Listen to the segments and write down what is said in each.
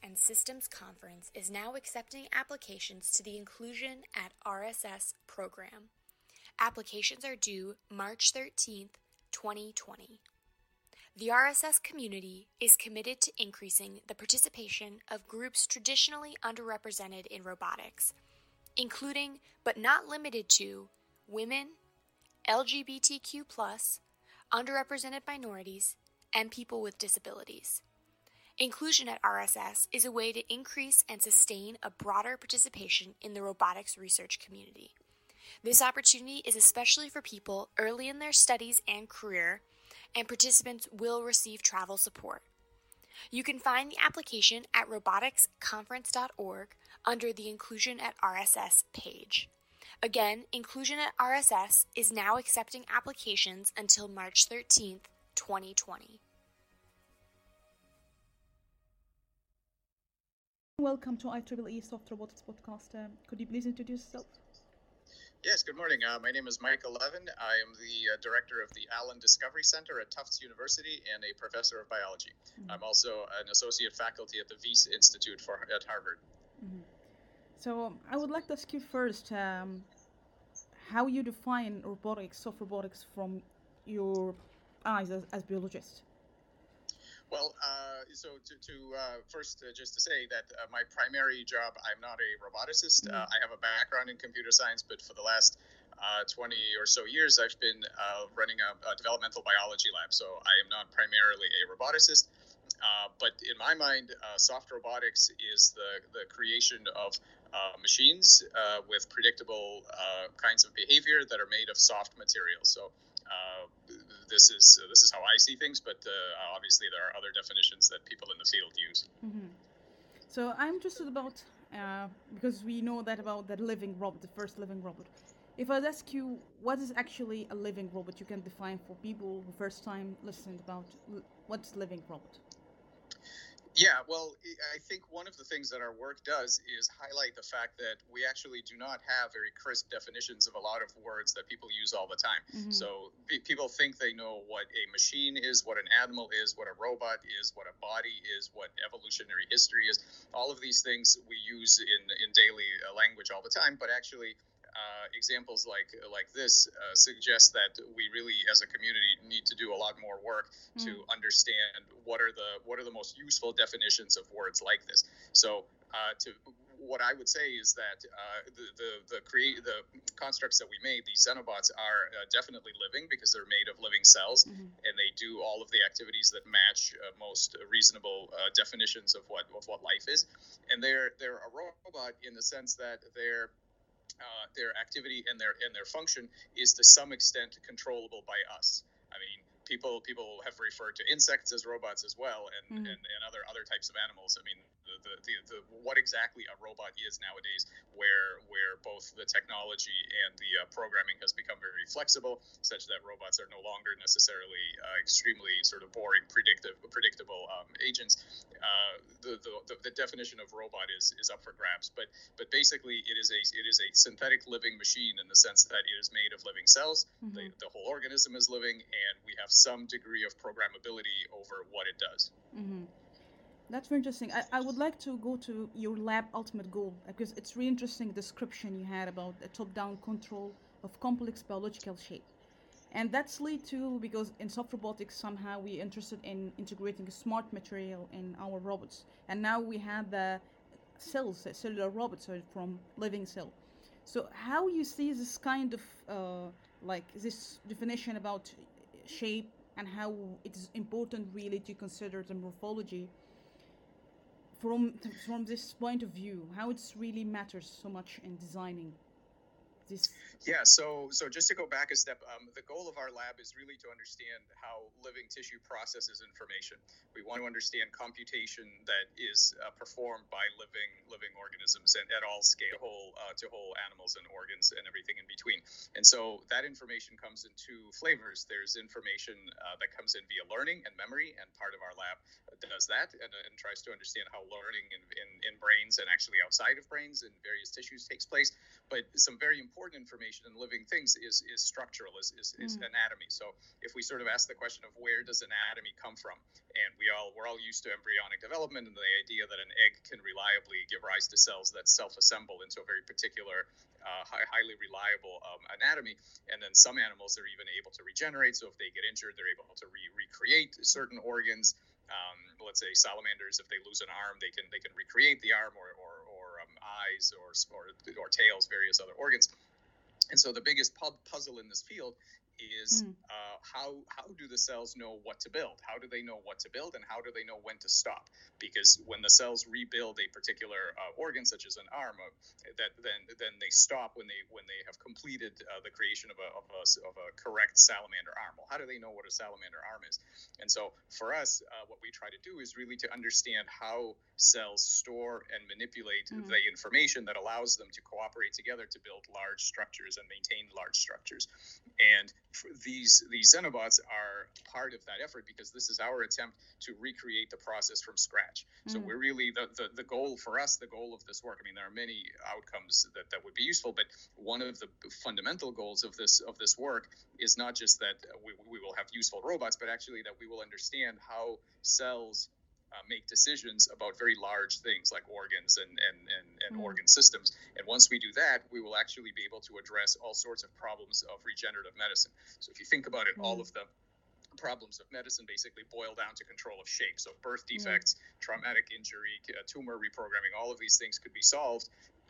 And Systems Conference is now accepting applications to the Inclusion at RSS program. Applications are due March 13th, 2020. The RSS community is committed to increasing the participation of groups traditionally underrepresented in robotics, including but not limited to women, LGBTQ, underrepresented minorities, and people with disabilities. Inclusion at RSS is a way to increase and sustain a broader participation in the robotics research community. This opportunity is especially for people early in their studies and career, and participants will receive travel support. You can find the application at roboticsconference.org under the Inclusion at RSS page. Again, Inclusion at RSS is now accepting applications until March 13th, 2020. Welcome to IEEE Soft Robotics Podcast. Um, could you please introduce yourself? Yes, good morning. Uh, my name is Michael Levin. I am the uh, director of the Allen Discovery Center at Tufts University and a professor of biology. Mm-hmm. I'm also an associate faculty at the Wyss Institute for, at Harvard. Mm-hmm. So um, I would like to ask you first um, how you define robotics, soft robotics, from your eyes as, as biologist. Well, uh, so to, to uh, first, uh, just to say that uh, my primary job, I'm not a roboticist. Mm-hmm. I have a background in computer science, but for the last uh, 20 or so years, I've been running a, a, developmental biology lab. So I am not primarily a roboticist. but in my mind, soft robotics is the, the creation of machines with predictable kinds of behavior that are made of soft materials. So uh, this is uh, this is how I see things, but uh, obviously there are other definitions that people in the field use. Mm-hmm. So I'm interested about uh, because we know that about the living robot, the first living robot. If I ask you what is actually a living robot, you can define for people who first time listened about what's living robot. Yeah, well, I think one of the things that our work does is highlight the fact that we actually do not have very crisp definitions of a lot of words that people use all the time. Mm-hmm. So p- people think they know what a machine is, what an animal is, what a robot is, what a body is, what evolutionary history is. All of these things we use in, in daily uh, language all the time, but actually, uh, examples like like this uh, suggest that we really, as a community, need to do a lot more work mm. to understand what are the what are the most useful definitions of words like this. So, uh, to what I would say is that uh, the the the create the constructs that we made, these xenobots, are uh, definitely living because they're made of living cells, mm-hmm. and they do all of the activities that match uh, most reasonable uh, definitions of what of what life is. And they're they're a robot in the sense that they're uh, their activity and their and their function is to some extent controllable by us. I mean, people people have referred to insects as robots as well, and, mm. and, and other other types of animals. I mean, the, the, the, the, what exactly a robot is nowadays, where where both the technology and the uh, programming has become very flexible, such that robots are no longer necessarily uh, extremely sort of boring, predictive, predictable um, agents. Uh, the, the, the definition of robot is is up for grabs, but but basically it is a it is a synthetic living machine in the sense that it is made of living cells. Mm-hmm. The, the whole organism is living, and we have some degree of programmability over what it does. Mm-hmm. That's very interesting. I, I would like to go to your lab ultimate goal because it's really interesting description you had about the top-down control of complex biological shape. And that's lead to because in soft robotics somehow we're interested in integrating smart material in our robots. And now we have the cells, the cellular robots from living cell. So how you see this kind of uh, like this definition about shape and how it is important really to consider the morphology from from this point of view how it really matters so much in designing this yeah, so so just to go back a step, um, the goal of our lab is really to understand how living tissue processes information. We want to understand computation that is uh, performed by living living organisms and at all scale, whole uh, to whole animals and organs and everything in between. And so that information comes in two flavors. There's information uh, that comes in via learning and memory, and part of our lab does that and, and tries to understand how learning in, in, in brains and actually outside of brains in various tissues takes place. But some very important information in living things is is structural, is is, is mm. anatomy. So if we sort of ask the question of where does anatomy come from, and we all we're all used to embryonic development and the idea that an egg can reliably give rise to cells that self-assemble into a very particular uh, high, highly reliable um, anatomy. And then some animals are even able to regenerate. So if they get injured, they're able to re- recreate certain organs. Um, let's say salamanders, if they lose an arm, they can they can recreate the arm or, or eyes or, or, or tails, various other organs. And so the biggest puzzle in this field is mm. How how do the cells know what to build? How do they know what to build, and how do they know when to stop? Because when the cells rebuild a particular uh, organ, such as an arm, uh, that then then they stop when they when they have completed uh, the creation of a, of a of a correct salamander arm. Well, how do they know what a salamander arm is? And so for us, uh, what we try to do is really to understand how cells store and manipulate mm. the information that allows them to cooperate together to build large structures and maintain large structures. And these these xenobots are part of that effort because this is our attempt to recreate the process from scratch. Mm. So we're really the, the the goal for us, the goal of this work. I mean, there are many outcomes that, that would be useful, but one of the fundamental goals of this of this work is not just that we, we will have useful robots, but actually that we will understand how cells uh, make decisions about very large things like organs and, and, and, and mm. organ systems. And once we do that, we will actually be able to address all sorts of problems of regenerative medicine. So if you think about it, mm. all of the problems of medicine basically boil down to control of shape. So birth defects, mm. traumatic injury, uh, tumor reprogramming, all of these things could be solved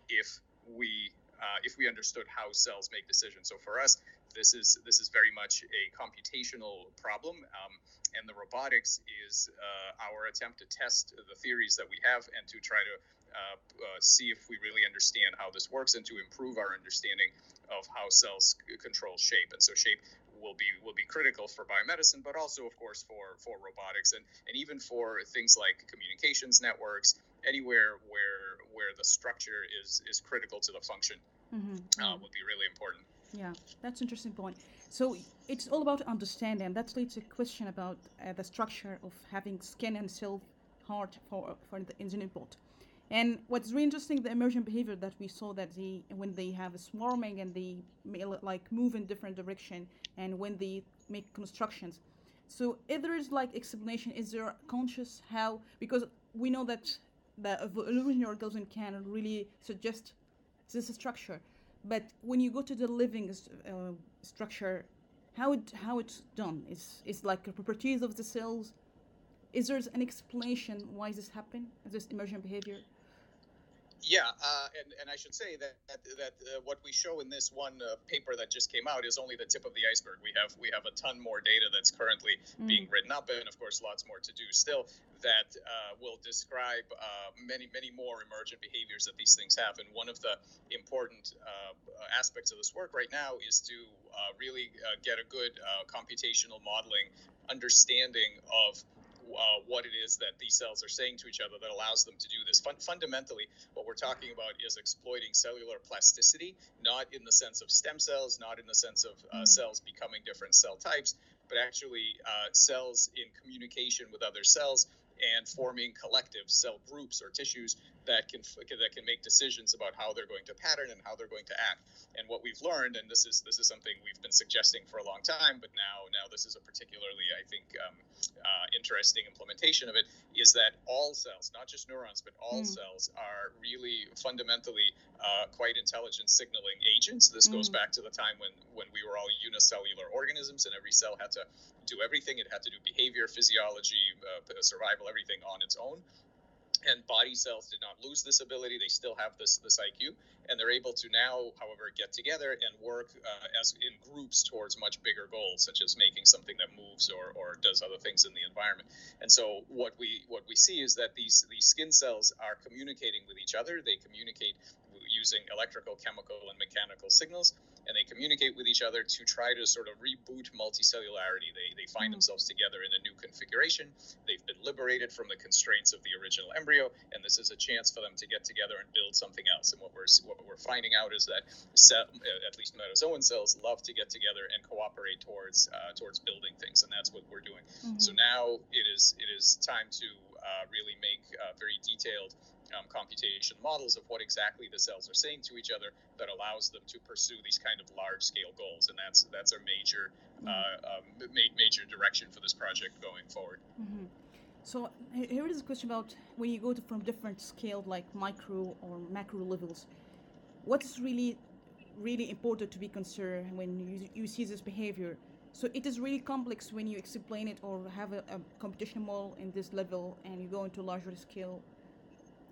if we uh, if we understood how cells make decisions. So for us, this is this is very much a computational problem, um, and the robotics is uh, our attempt to test the theories that we have and to try to uh, uh, see if we really understand how this works and to improve our understanding of how cells c- control shape. And so shape will be will be critical for biomedicine, but also, of course, for for robotics and and even for things like communications networks, anywhere where where the structure is is critical to the function mm-hmm. uh, would be really important. Yeah, that's interesting point. So it's all about understanding. That leads to a question about uh, the structure of having skin and cell heart for for the engine input. And what's really interesting, the emergent behavior that we saw that the when they have a swarming and they like move in different direction, and when they make constructions. So if there is like explanation, is there conscious how because we know that the evolutionary organism can really suggest this structure but when you go to the living uh, structure, how it how it's done is is like the properties of the cells. Is there an explanation why this happen? This emergent behavior? Yeah, uh, and, and I should say that that, that uh, what we show in this one uh, paper that just came out is only the tip of the iceberg. We have we have a ton more data that's currently mm. being written up, and of course, lots more to do still that uh, will describe uh, many many more emergent behaviors that these things have. And one of the important uh, aspects of this work right now is to really get a good computational modeling understanding of uh, what it is that these cells are saying to each other that allows them to do this. Fun- fundamentally, what we're talking about is exploiting cellular plasticity, not in the sense of stem cells, not in the sense of uh, mm. cells becoming different cell types, but actually uh, cells in communication with other cells and forming collective cell groups or tissues that can that can make decisions about how they're going to pattern and how they're going to act. And what we've learned, and this is this is something we've been suggesting for a long time, but now now this is a particularly I think um, uh, interesting implementation of it, is that all cells, not just neurons, but all mm. cells are really fundamentally uh, quite intelligent signaling agents. This mm. goes back to the time when when we were all unicellular organisms, and every cell had to do everything. It had to do behavior, physiology, uh, survival, everything on its own. And body cells did not lose this ability. They still have this this iq and they're able to now however get together and work uh, as in groups towards much bigger goals such as making something that moves or, or does other things in the environment. And so what we what we see is that these these skin cells are communicating with each other. They communicate using electrical, chemical, and mechanical signals, and they communicate with each other to try to sort of reboot multicellularity. They, they find mm-hmm. themselves together in a new configuration. They've been liberated from the constraints of the original embryo, and this is a chance for them to get together and build something else. And what we're what we're finding out is that cell, at least metazoan cells love to get together and cooperate towards uh, towards building things, and that's what we're doing. Mm-hmm. So now it is it is time to uh, really make uh, very detailed um, computation models of what exactly the cells are saying to each other that allows them to pursue these kind of large scale goals and that's that's our major mm-hmm. uh, um, major direction for this project going forward mm-hmm. so here is a question about when you go to from different scale like micro or macro levels what is really really important to be considered when you, you see this behavior so it is really complex when you explain it or have a, a computational model in this level and you go into larger scale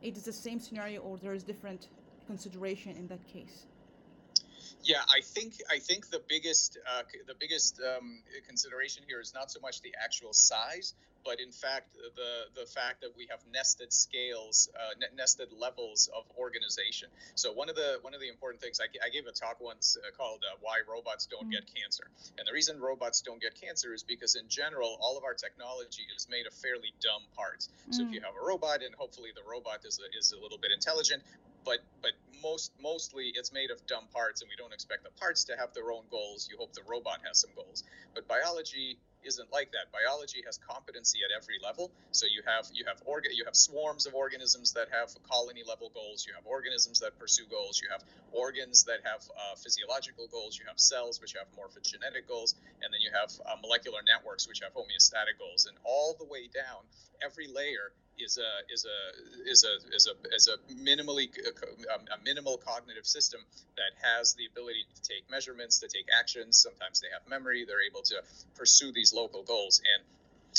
it is the same scenario or there is different consideration in that case? Yeah, I think I think the biggest uh, the biggest um, consideration here is not so much the actual size, but in fact the the fact that we have nested scales, uh, nested levels of organization. So one of the one of the important things I, I gave a talk once uh, called uh, "Why Robots Don't mm. Get Cancer," and the reason robots don't get cancer is because in general all of our technology is made of fairly dumb parts. Mm. So if mm. you have a robot and hopefully the robot is a, is a little bit intelligent, but but most mostly it's made of dumb parts and we don't expect the parts to have their own goals you hope the robot has some goals but biology isn't like that. Biology has competency at every level. So you have you have orga, you have swarms of organisms that have colony level goals. You have organisms that pursue goals. You have organs that have uh, physiological goals. You have cells which have morphogenetic goals. And then you have uh, molecular networks which have homeostatic goals. And all the way down every layer is a is a is a is a is a minimally a minimal cognitive system that has the ability to take measurements, to take actions. Sometimes they have memory. They're able to pursue these local goals. And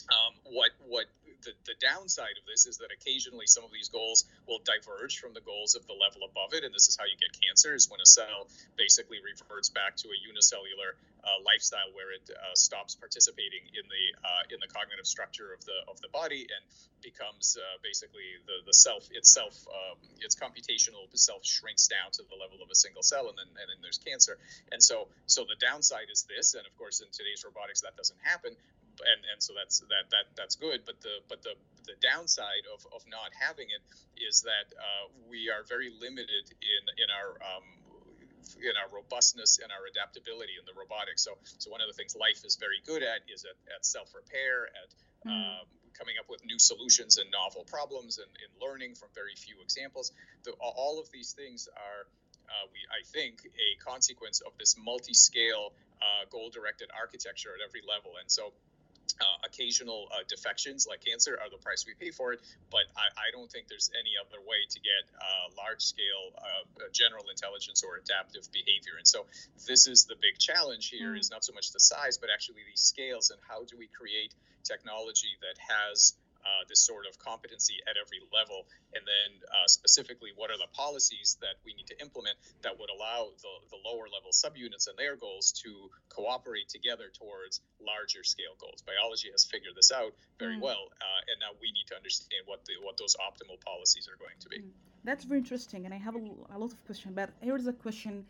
um, what what the, the downside of this is that occasionally some of these goals will diverge from the goals of the level above it, and this is how you get cancer: is when a cell basically reverts back to a unicellular uh, lifestyle where it uh, stops participating in the uh, in the cognitive structure of the of the body and becomes uh, basically the the self itself um, its computational self shrinks down to the level of a single cell and then and then there's cancer. And so so the downside is this and of course in today's robotics that doesn't happen and and so that's that that that's good. But the but the the downside of of not having it is that uh, we are very limited in in our um, in our robustness and our adaptability in the robotics. So, so one of the things life is very good at is at, at self repair, at mm. um, coming up with new solutions and novel problems, and in learning from very few examples. The, all of these things are, uh, we I think, a consequence of this multi-scale, uh, goal-directed architecture at every level. And so, uh, occasional uh, defections like cancer are the price we pay for it, but I, I don't think there's any other way to get uh, large scale uh, general intelligence or adaptive behavior. And so this is the big challenge here: mm. is not so much the size, but actually the scales and how do we create technology that has uh, this sort of competency at every level, and then uh, specifically what are the policies that we need to implement that would allow the, the lower level subunits and their goals to cooperate together towards larger scale goals. Biology has figured this out very mm. well, uh, and now we need to understand what the what those optimal policies are going to be. Mm. That's very interesting, and I have a, a lot of questions. But here's a question.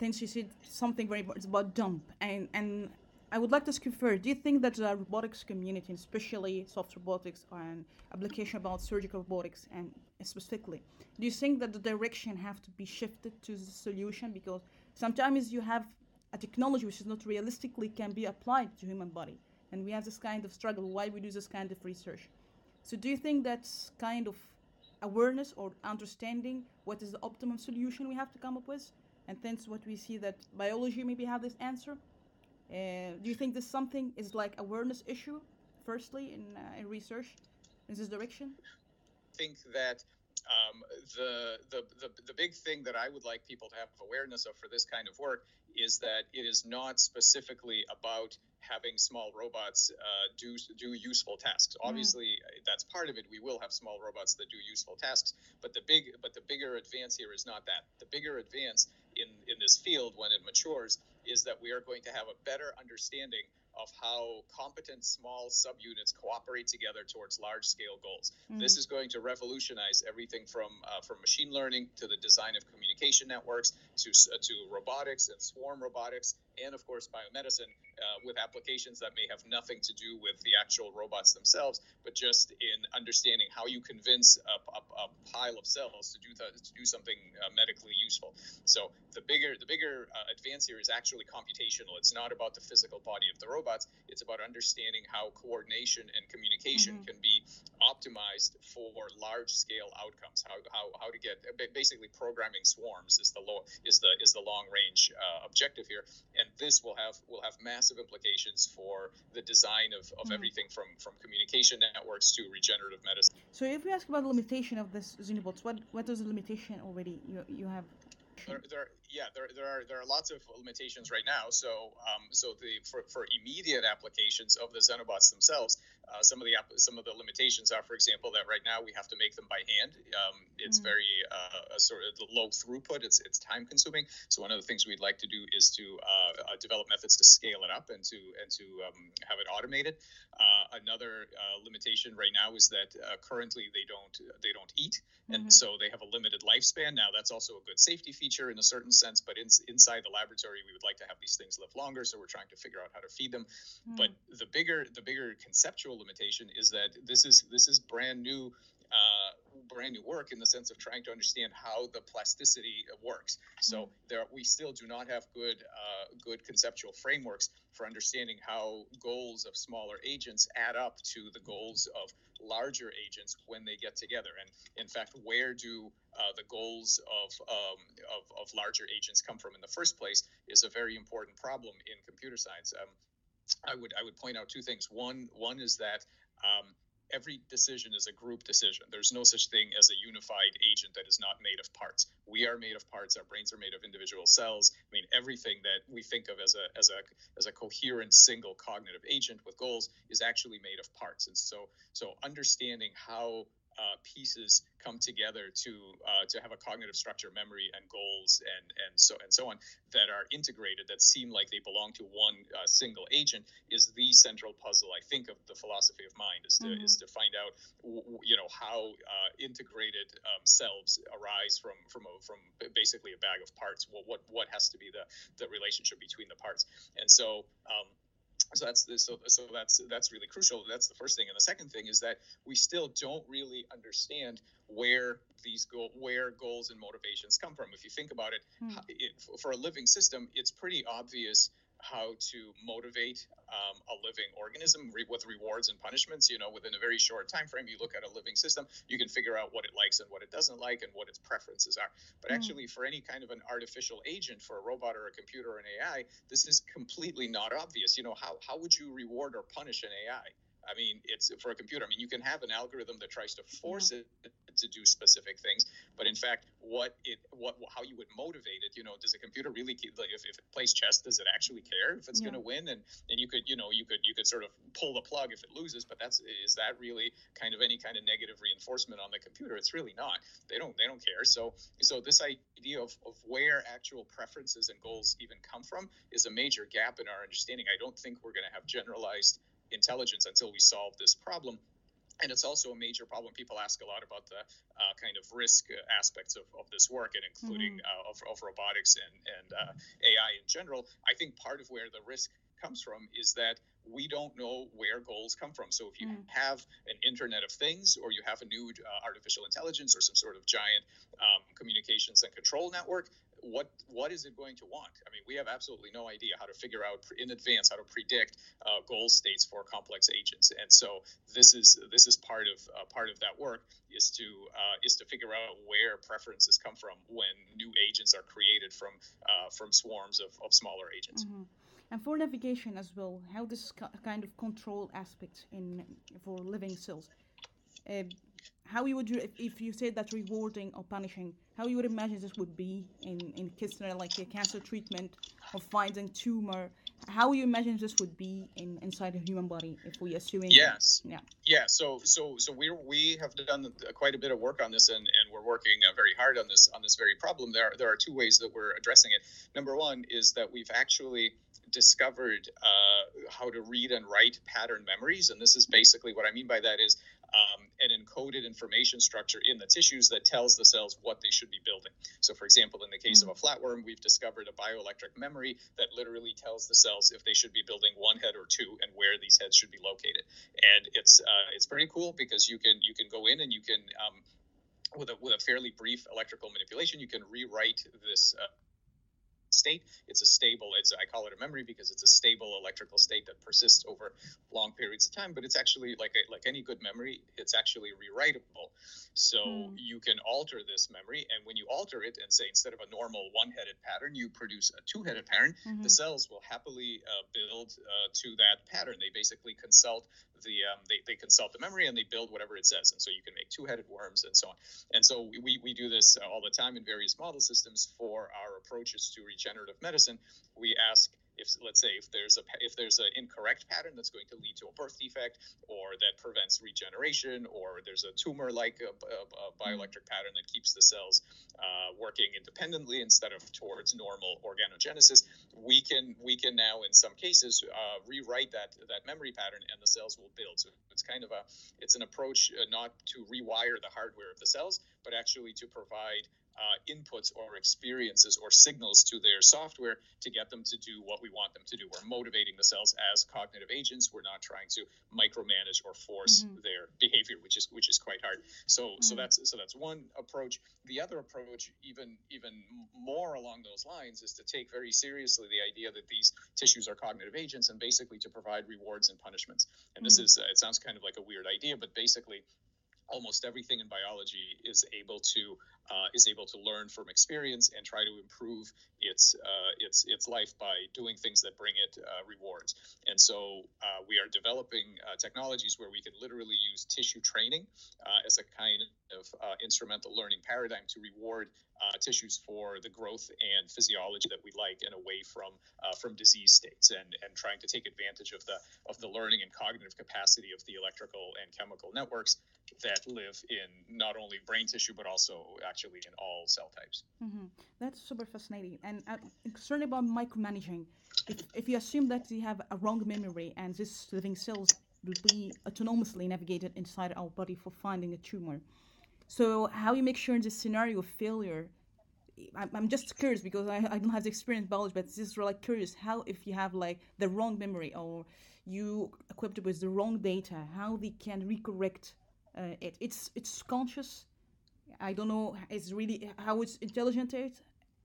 Since you said something very important about dump, and and I would like to ask you first, do you think that the robotics community, especially soft robotics and application about surgical robotics and specifically, do you think that the direction have to be shifted to the solution? Because sometimes you have a technology which is not realistically can be applied to human body. And we have this kind of struggle why we do this kind of research. So do you think that's kind of awareness or understanding what is the optimum solution we have to come up with? And hence what we see that biology maybe have this answer? Uh, do you think this something is like awareness issue, firstly, in, uh, in research in this direction? I think that um, the, the, the, the big thing that I would like people to have awareness of for this kind of work is that it is not specifically about having small robots uh, do do useful tasks. Mm. Obviously, that's part of it. We will have small robots that do useful tasks, but the big but the bigger advance here is not that. The bigger advance in in this field when it matures is that we are going to have a better understanding of how competent small subunits cooperate together towards large scale goals. Mm-hmm. This is going to revolutionize everything from uh, from machine learning to the design of communication networks to uh, to robotics and swarm robotics and of course biomedicine uh, with applications that may have nothing to do with the actual robots themselves, but just in understanding how you convince a, a, a pile of cells to do th- to do something uh, medically useful. So the bigger the bigger uh, advance here is actually computational. It's not about the physical body of the robots. It's about understanding how coordination and communication mm-hmm. can be optimized for large scale outcomes. How, how, how to get basically programming swarms is the low is the is the long range uh, objective here, and this will have will have massive implications for the design of, of mm-hmm. everything from from communication networks to regenerative medicine. So if we ask about the limitation of this xenobots, what what is the limitation already you you have there, there, yeah, there, there are there are lots of limitations right now. So, um, so the for, for immediate applications of the Xenobots themselves, uh, some of the some of the limitations are, for example, that right now we have to make them by hand. Um, it's mm. very uh, sort of low throughput. It's it's time consuming. So one of the things we'd like to do is to uh, uh develop methods to scale it up and to and to um, have it automated. Uh, another uh, limitation right now is that currently they don't they don't eat, and mm-hmm. so they have a limited lifespan. Now that's also a good safety feature in a certain sense, but in, inside the laboratory we would like to have these things live longer. So we're trying to figure out how to feed them. Mm. But the bigger the bigger conceptual limitation is that this is this is brand new uh, brand new work in the sense of trying to understand how the plasticity works. So mm. there, we still do not have good uh, good conceptual frameworks for understanding how goals of smaller agents add up to the goals of larger agents when they get together. And in fact, where do uh, the goals of, um, of, of larger agents come from in the first place is a very important problem in computer science. Um, I would I would point out two things. One one is that um, every decision is a group decision. There's no such thing as a unified agent that is not made of parts. We are made of parts. Our brains are made of individual cells. I mean, everything that we think of as a as a as a coherent single cognitive agent with goals is actually made of parts. And so so understanding how uh, pieces come together to uh, to have a cognitive structure, memory, and goals, and and so and so on that are integrated that seem like they belong to one uh, single agent is the central puzzle. I think of the philosophy of mind is to mm-hmm. is to find out you know how uh, integrated um, selves arise from from a, from basically a bag of parts. What what what has to be the the relationship between the parts, and so. Um, so that's so so that's that's really crucial. That's the first thing. And the second thing is that we still don't really understand where these goal where goals and motivations come from. If you think about it, hmm. it for a living system it's pretty obvious how to motivate um, a living organism re- with rewards and punishments. You know, within a very short time frame, you look at a living system, you can figure out what it likes and what it doesn't like, and what its preferences are. But mm. actually, for any kind of an artificial agent, for a robot or a computer or an AI, this is completely not obvious. You know, how how would you reward or punish an AI? I mean, it's for a computer. I mean, you can have an algorithm that tries to force yeah. it to do specific things, but in fact, what it, what, how you would motivate it, you know, does a computer really keep, like, if, if it plays chess, does it actually care if it's yeah. going to win? And and you could, you know, you could you could sort of pull the plug if it loses, but that's is that really kind of any kind of negative reinforcement on the computer? It's really not. They don't they don't care. So so this idea of, of where actual preferences and goals even come from is a major gap in our understanding. I don't think we're going to have generalized intelligence until we solve this problem. And it's also a major problem. People ask a lot about the uh, kind of risk aspects of, of this work, and including mm-hmm. uh, of, of, robotics and, and uh, AI in general. I think part of where the risk comes from is that we don't know where goals come from. So if you mm. have an Internet of Things, or you have a new uh, artificial intelligence, or some sort of giant um, communications and control network, what what is it going to want? I mean, we have absolutely no idea how to figure out in advance how to predict uh, goal states for complex agents, and so this is this is part of uh, part of that work is to uh, is to figure out where preferences come from when new agents are created from uh, from swarms of, of smaller agents. Mm-hmm. And for navigation as well, how this kind of control aspect in for living cells. How you would if, if you said that rewarding or punishing how you would imagine this would be in in cancer like a cancer treatment or finding tumor? How you imagine this would be in inside a human body if we assuming yes. Yeah. Yeah so so so we we have done quite a bit of work on this and and we're working uh, very hard on this on this very problem. There are, there are two ways that we're addressing it. Number one is that we've actually discovered uh, how to read and write pattern memories. And this is basically what I mean by that is um, an encoded information structure in the tissues that tells the cells what they should be building. So, for example, in the case mm-hmm. of a flatworm, we've discovered a bioelectric memory that literally tells the cells if they should be building one head or two and where these heads should be located. And it's uh, it's pretty cool because you can you can go in and you can um, with a with a fairly brief electrical manipulation, you can rewrite this uh, state. It's a stable, it's I call it a memory because it's a stable electrical state that persists over long periods of time. But it's actually like a, like any good memory, it's actually rewritable. So mm. you can alter this memory, and when you alter it and say instead of a normal one-headed pattern, you produce a two-headed pattern, mm-hmm. the cells will happily uh, build uh, to that pattern. They basically consult the um, they, they consult the memory and they build whatever it says. And so you can make two-headed worms and so on. And so we, we do this all the time in various model systems for our approaches to regenerative medicine. We ask if let's say if there's a if there's an incorrect pattern that's going to lead to a birth defect or that prevents regeneration or there's a tumor like a, a, a, bioelectric pattern that keeps the cells uh, working independently instead of towards normal organogenesis we can we can now in some cases uh, rewrite that that memory pattern and the cells will build. So it's kind of a it's an approach uh, not to rewire the hardware of the cells but actually to provide uh, inputs or experiences or signals to their software to get them to do what we want them to do. We're motivating the cells as cognitive agents. We're not trying to micromanage or force mm-hmm. their behavior, which is which is quite hard. So mm-hmm. so that's so that's one approach. The other approach, even even more along those lines, is to take very seriously the idea that these tissues are cognitive agents and basically to provide rewards and punishments. And this mm-hmm. is uh, it sounds kind of like a weird idea, but basically almost everything in biology is able to uh, is able to learn from experience and try to improve its uh, its its life by doing things that bring it uh, rewards. And so uh, we are developing uh, technologies where we can literally use tissue training uh, as a kind of instrumental learning paradigm to reward tissues for the growth and physiology that we like and away from from disease states and and trying to take advantage of the of the learning and cognitive capacity of the electrical and chemical networks that live in not only brain tissue but also actually in all cell types. Mm-hmm. That's super fascinating. And I'm concerned about micromanaging. If, if you assume that you have a wrong memory and these living cells will be autonomously navigated inside our body for finding a tumor. So how you make sure in this scenario of failure I'm just curious because I, I don't have the experience biology, but this is like curious how if you have like the wrong memory or you equipped with the wrong data, how they can recorrect uh, it. It's it's conscious I don't know. It's really how it's intelligent it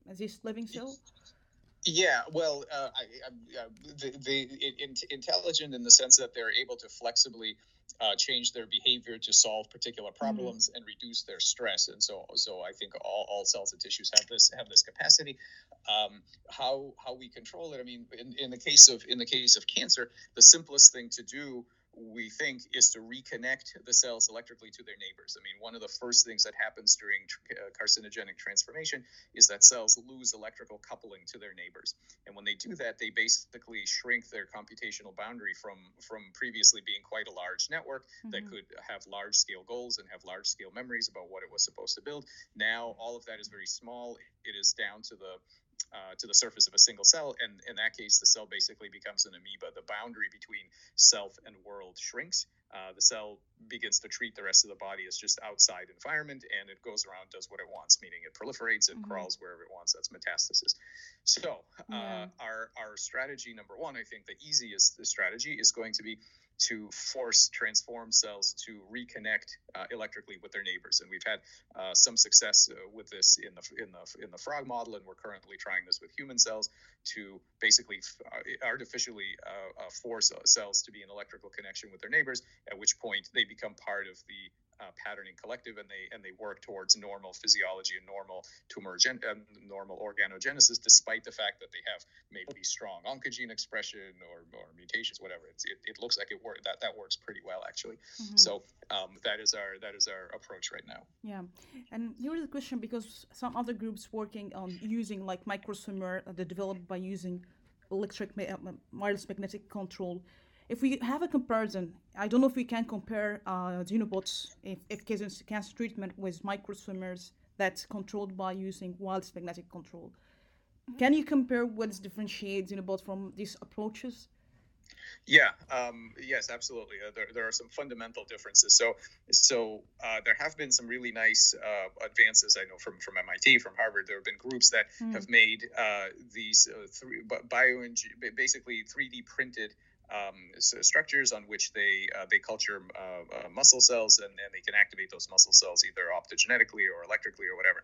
as this living cell. Yeah, well, uh, I, I, uh, the, the in, intelligent in the sense that they're able to flexibly uh, change their behavior to solve particular mm-hmm. problems mm-hmm. and reduce their stress. And so, so I think all, all cells and tissues have this have this capacity. Um, how how we control it? I mean, in, in the case of in the case of cancer, the simplest thing to do we think is to reconnect the cells electrically to their neighbors. I mean, one of the first things that happens during uh, carcinogenic transformation is that cells lose electrical coupling to their neighbors. And when they do that, they basically shrink their computational boundary from from previously being quite a large network mm-hmm. that could have large scale goals and have large scale memories about what it was supposed to build. Now all of that is very small. It is down to the uh, to the surface of a single cell. And in that case, the cell basically becomes an amoeba. The boundary between self and world shrinks. Uh, the cell begins to treat the rest of the body as just outside environment and it goes around does what it wants meaning it proliferates it mm-hmm. crawls wherever it wants that's metastasis so uh, yeah. our our strategy number one i think the easiest strategy is going to be to force transform cells to reconnect uh, electrically with their neighbors. And we've had uh, some success uh, with this in the in the in the frog model, and we're currently trying this with human cells to basically uh, artificially uh, uh, force cells to be in electrical connection with their neighbors. At which point they become part of the uh, patterning collective and they and they work towards normal physiology and normal tumor gen- uh, normal organogenesis despite the fact that they have maybe strong oncogene expression or, or mutations whatever. It's, it, it looks like it work that that works pretty well actually. Mm-hmm. so um, that is our that is our approach right now. Yeah. And here's the question because some other groups working on using like microswimmer uh, developed by using electric uh, wireless magnetic control if we have a comparison, I don't know if we can compare uh, xenobots if, if cancer treatment with microswimmers that's controlled by using wireless magnetic control. can you compare what's differentiates both from these approaches? Yeah, um, yes, absolutely. Uh, there, there are some fundamental differences. So, so uh, there have been some really nice uh, advances. I know from from MIT, from Harvard. There have been groups that mm. have made uh, these uh, three bio basically 3D printed um, structures on which they uh, they culture uh, uh, muscle cells and, and they can activate those muscle cells either optogenetically or electrically or whatever.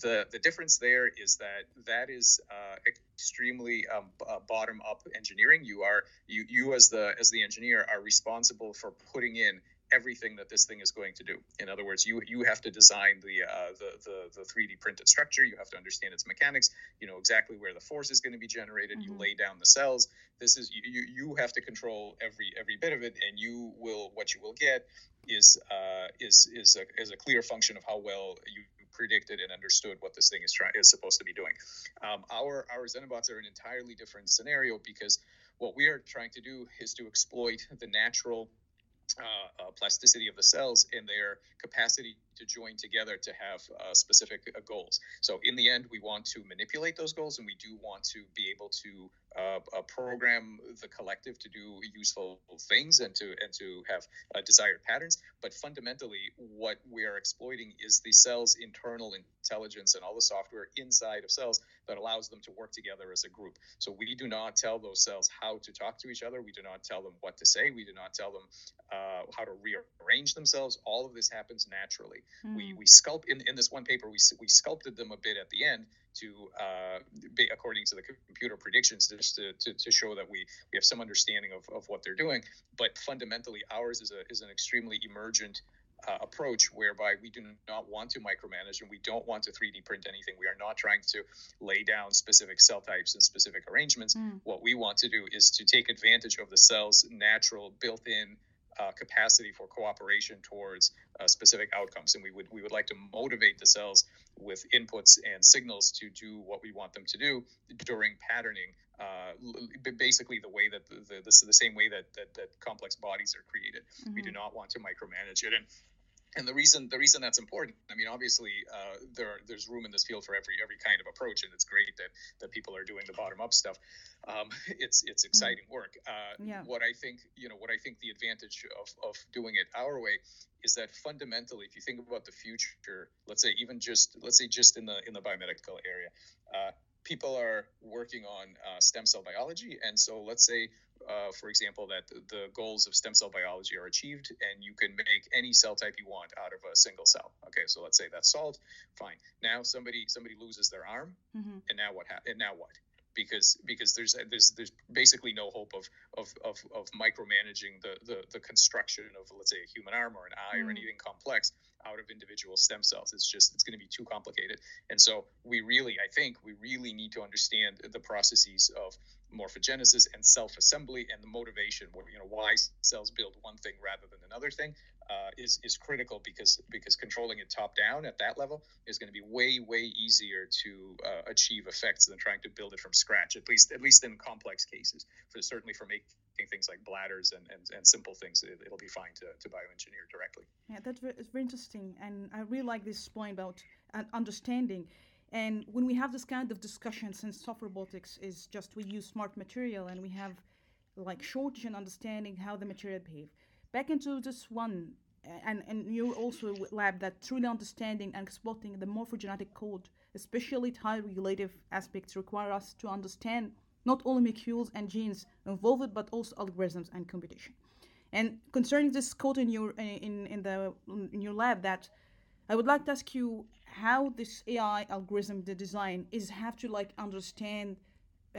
The the difference there is that that is uh, extremely um, uh, bottom up engineering. You are you you as the as the engineer are responsible for putting in everything that this thing is going to do. In other words, you you have to design the uh, the, the the 3D printed structure. You have to understand its mechanics. You know exactly where the force is going to be generated. Mm-hmm. You lay down the cells. This is you you have to control every every bit of it, and you will what you will get is uh, is is a, is a clear function of how well you predicted and understood what this thing is trying is supposed to be doing. Um, our our Xenobots are an entirely different scenario because what we are trying to do is to exploit the natural uh, uh, plasticity of the cells and their capacity to join together to have uh, specific uh, goals. So in the end, we want to manipulate those goals, and we do want to be able to uh, uh, program the collective to do useful things and to and to have uh, desired patterns. But fundamentally, what we are exploiting is the cell's internal intelligence and all the software inside of cells that allows them to work together as a group. So we do not tell those cells how to talk to each other. We do not tell them what to say. We do not tell them uh, how to rearrange themselves. All of this happens naturally. Mm. We we sculpt in, in this one paper. We we sculpted them a bit at the end to uh, be, according to the computer predictions just to, to, to, show that we, we have some understanding of, of what they're doing but fundamentally ours is, a, is an extremely emergent uh, approach whereby we do not want to micromanage and we don't want to 3D print anything. We are not trying to lay down specific cell types and specific arrangements. Mm. What we want to do is to take advantage of the cell's natural built in uh, capacity for cooperation towards uh, specific outcomes. And we would we would like to motivate the cells with inputs and signals to do what we want them to do during patterning. Uh, basically, the way that the, the, the, the same way that, that, that complex bodies are created. Mm-hmm. We do not want to micromanage it. And and the reason the reason that's important i mean obviously uh, there there's room in this field for every every kind of approach and it's great that that people are doing the bottom up stuff um, it's it's mm. exciting work uh, yeah. what i think you know what i think the advantage of of doing it our way is that fundamentally if you think about the future let's say even just let's say just in the in the biomedical area uh, people are working on uh, stem cell biology and so let's say uh, for example, that the goals of stem cell biology are achieved, and you can make any cell type you want out of a single cell. Okay, so let's say that's solved. Fine. Now somebody somebody loses their arm, mm-hmm. and now what? Ha- and now what? Because because there's there's there's basically no hope of of of, of micromanaging the, the the construction of let's say a human arm or an eye mm-hmm. or anything complex out of individual stem cells. It's just it's going to be too complicated. And so we really, I think, we really need to understand the processes of morphogenesis and self-assembly and the motivation you know why cells build one thing rather than another thing uh, is is critical because because controlling it top down at that level is going to be way way easier to uh, achieve effects than trying to build it from scratch at least at least in complex cases. For certainly for making things like bladders and, and, and simple things it, will be fine to, to bioengineer directly. Yeah that's very, very interesting and i really like this point about uh, understanding and when we have this kind of discussion, since soft robotics is just we use smart material and we have like shortage in understanding how the material behave. Back into this one, and, and you're also lab that truly understanding and exploiting the morphogenetic code, especially high regulative aspects, require us to understand not only molecules and genes involved, but also algorithms and computation. And concerning this code in your in in the in your lab, that I would like to ask you how this AI algorithm, the design, is have to like understand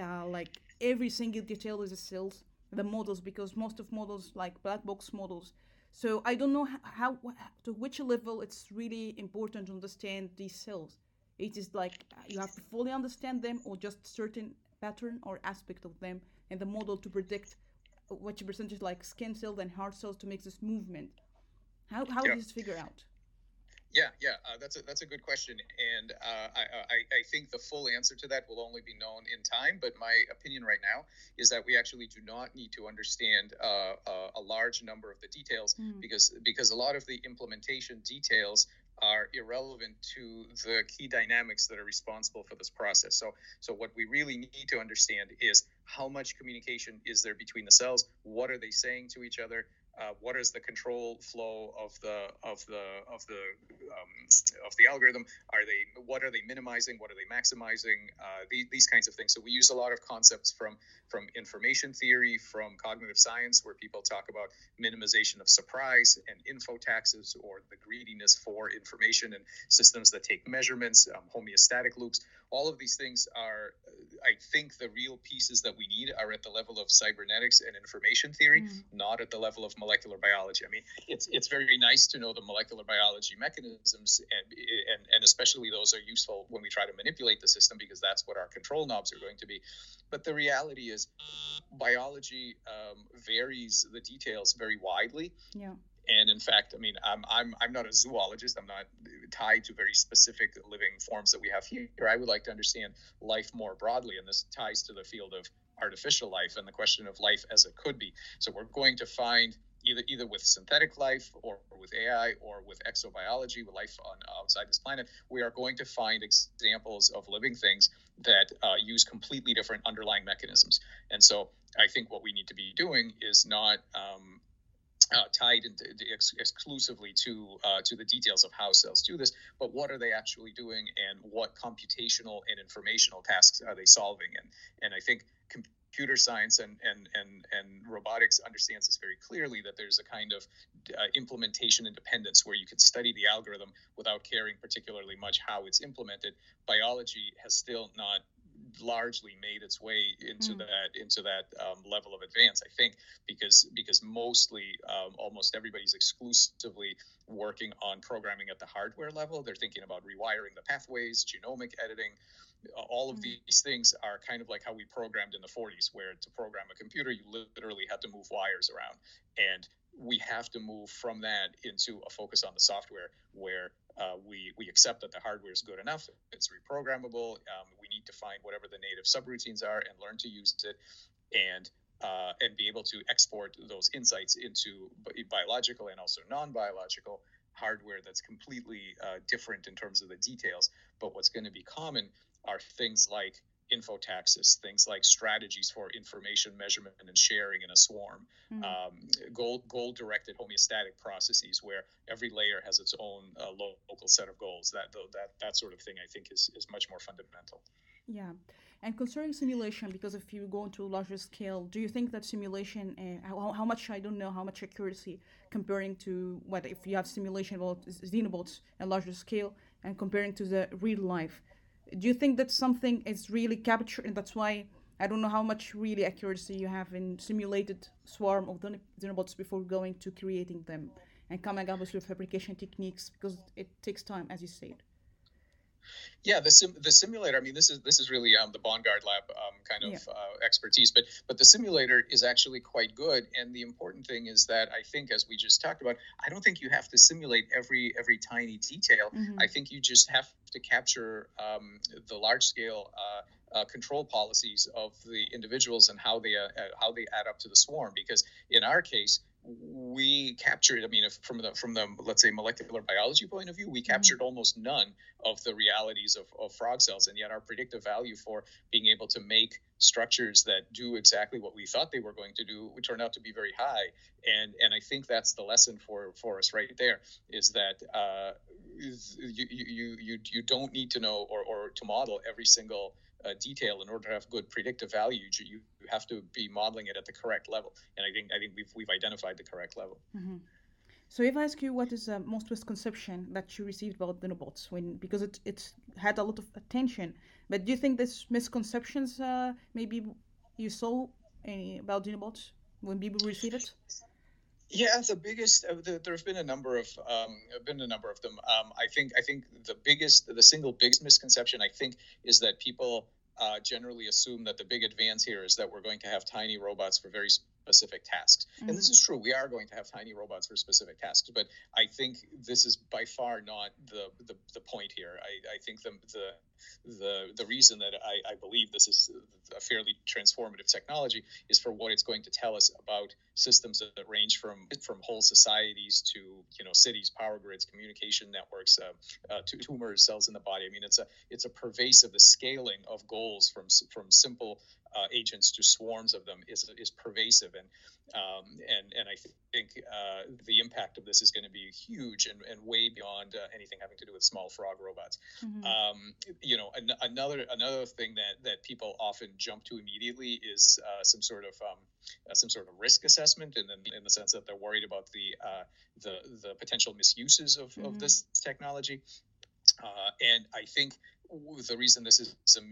uh, like every single detail of the cells, the models, because most of models like black box models. So I don't know how, how to which level it's really important to understand these cells. It is like you have to fully understand them, or just certain pattern or aspect of them in the model to predict which percentage like skin cells and heart cells to make this movement. How how yeah. is this figure out? Yeah, yeah, uh, that's a that's a good question, and uh, I, I, I think the full answer to that will only be known in time. But my opinion right now is that we actually do not need to understand uh, a large number of the details mm. because because a lot of the implementation details are irrelevant to the key dynamics that are responsible for this process. So, so what we really need to understand is how much communication is there between the cells? What are they saying to each other? Uh, what is the control flow of the of the of the um, of the algorithm? Are they what are they minimizing? What are they maximizing? Uh, these, these kinds of things. So we use a lot of concepts from from information theory from cognitive science where people talk about minimization of surprise and infotaxis or the greediness for information and systems that take measurements um, homeostatic loops. All of these things are i think the real pieces that we need are at the level of cybernetics and information theory mm. not at the level of molecular biology. I mean, it's it's very nice to know the molecular biology mechanisms, and and, and especially those are useful when we try to manipulate the system because that's what our control knobs are going to be. But the reality is, biology um, varies the details very widely. Yeah. And in fact, I mean, I'm, I'm, I'm not a zoologist. I'm not tied to very specific living forms that we have here. I would like to understand life more broadly, and this ties to the field of artificial life and the question of life as it could be. So we're going to find either either with synthetic life or, with AI or with exobiology, with life on outside this planet, we are going to find examples of living things that uh, use completely different underlying mechanisms. And so I think what we need to be doing is not um, uh, tied into, ex- exclusively to uh, to the details of how cells do this, but what are they actually doing, and what computational and informational tasks are they solving? And and I think computer science and and and and robotics understands this very clearly that there's a kind of uh, implementation independence where you can study the algorithm without caring particularly much how it's implemented. Biology has still not largely made its way into mm. that into that um, level of advance. I think because because mostly um, almost everybody's exclusively working on programming at the hardware level. They're thinking about rewiring the pathways, genomic editing, all of mm-hmm. these things are kind of like how we programmed in the 40s where to program a computer you literally had to move wires around and we have to move from that into a focus on the software where uh, we we accept that the hardware is good enough it's reprogrammable um, we need to find whatever the native subroutines are and learn to use it and uh, and be able to export those insights into biological and also non-biological hardware that's completely uh, different in terms of the details. But what's going to be common are things like infotaxis, things like strategies for information measurement and sharing in a swarm, mm-hmm. um, goal goal directed homeostatic processes where every layer has its own uh, local set of goals. That that that sort of thing, I think, is is much more fundamental. Yeah. And concerning simulation, because if you go into a larger scale, do you think that simulation, uh, how, how much, I don't know, how much accuracy comparing to what if you have simulation about xenobots at larger scale and comparing to the real life, do you think that something is really captured and that's why i don't know how much really accuracy you have in simulated swarm of xenobots before going to creating them and coming up with fabrication techniques because it takes time as you said yeah, the sim- the simulator. I mean, this is this is really um, the Bongard Lab um, kind of yeah. uh, expertise, but but the simulator is actually quite good. And the important thing is that I think, as we just talked about, I don't think you have to simulate every every tiny detail. Mm-hmm. I think you just have to capture um, the large scale. Uh, uh, control policies of the individuals and how they uh, how they add up to the swarm. Because in our case, we captured i mean if from the from the let's say molecular biology point of view we mm-hmm. captured mm-hmm. almost none of the realities of, of frog cells and yet our predictive value for being able to make structures that do exactly what we thought they were going to do which turned out to be very high and and i think that's the lesson for for us right there is that uh, you, you you you don't need to know or or to model every single uh, detail in order to have good predictive value. You, you have to be modeling it at the correct level, and I think I think we've we've identified the correct level. Mm-hmm. So if I ask you what is the most misconception that you received about nanobots, when because it it had a lot of attention, but do you think this misconceptions uh, maybe you saw uh, about nanobots when people receive it? Yeah, the biggest. Uh, the, there's been a number of um, been a number of them. Um, I think I think the biggest, the single biggest misconception I think is that people uh, generally assume that the big advance here is that we're going to have tiny robots for very specific tasks. Mm-hmm. And this mm-hmm. is true. We are going to have tiny robots for specific tasks, but I think this is by far not the the, the point here. I, I think the, the the the reason that I, I believe this is a fairly transformative technology is for what it's going to tell us about systems that range from from whole societies to you know cities, power grids, communication networks, uh, uh, to tumors, cells in the body. I mean, it's a it's a pervasive. The scaling of goals from from simple uh, agents to swarms of them is is pervasive, and um, and and I think uh, the impact of this is going to be huge and, and way beyond uh, anything having to do with small frog robots. Mm-hmm. Um, you know, an, another another thing that that people often jump to immediately is uh, some sort of um, uh, some sort of risk assessment, and in, in the sense that they're worried about the uh, the the potential misuses of, mm-hmm. of this technology. and I think the reason this is some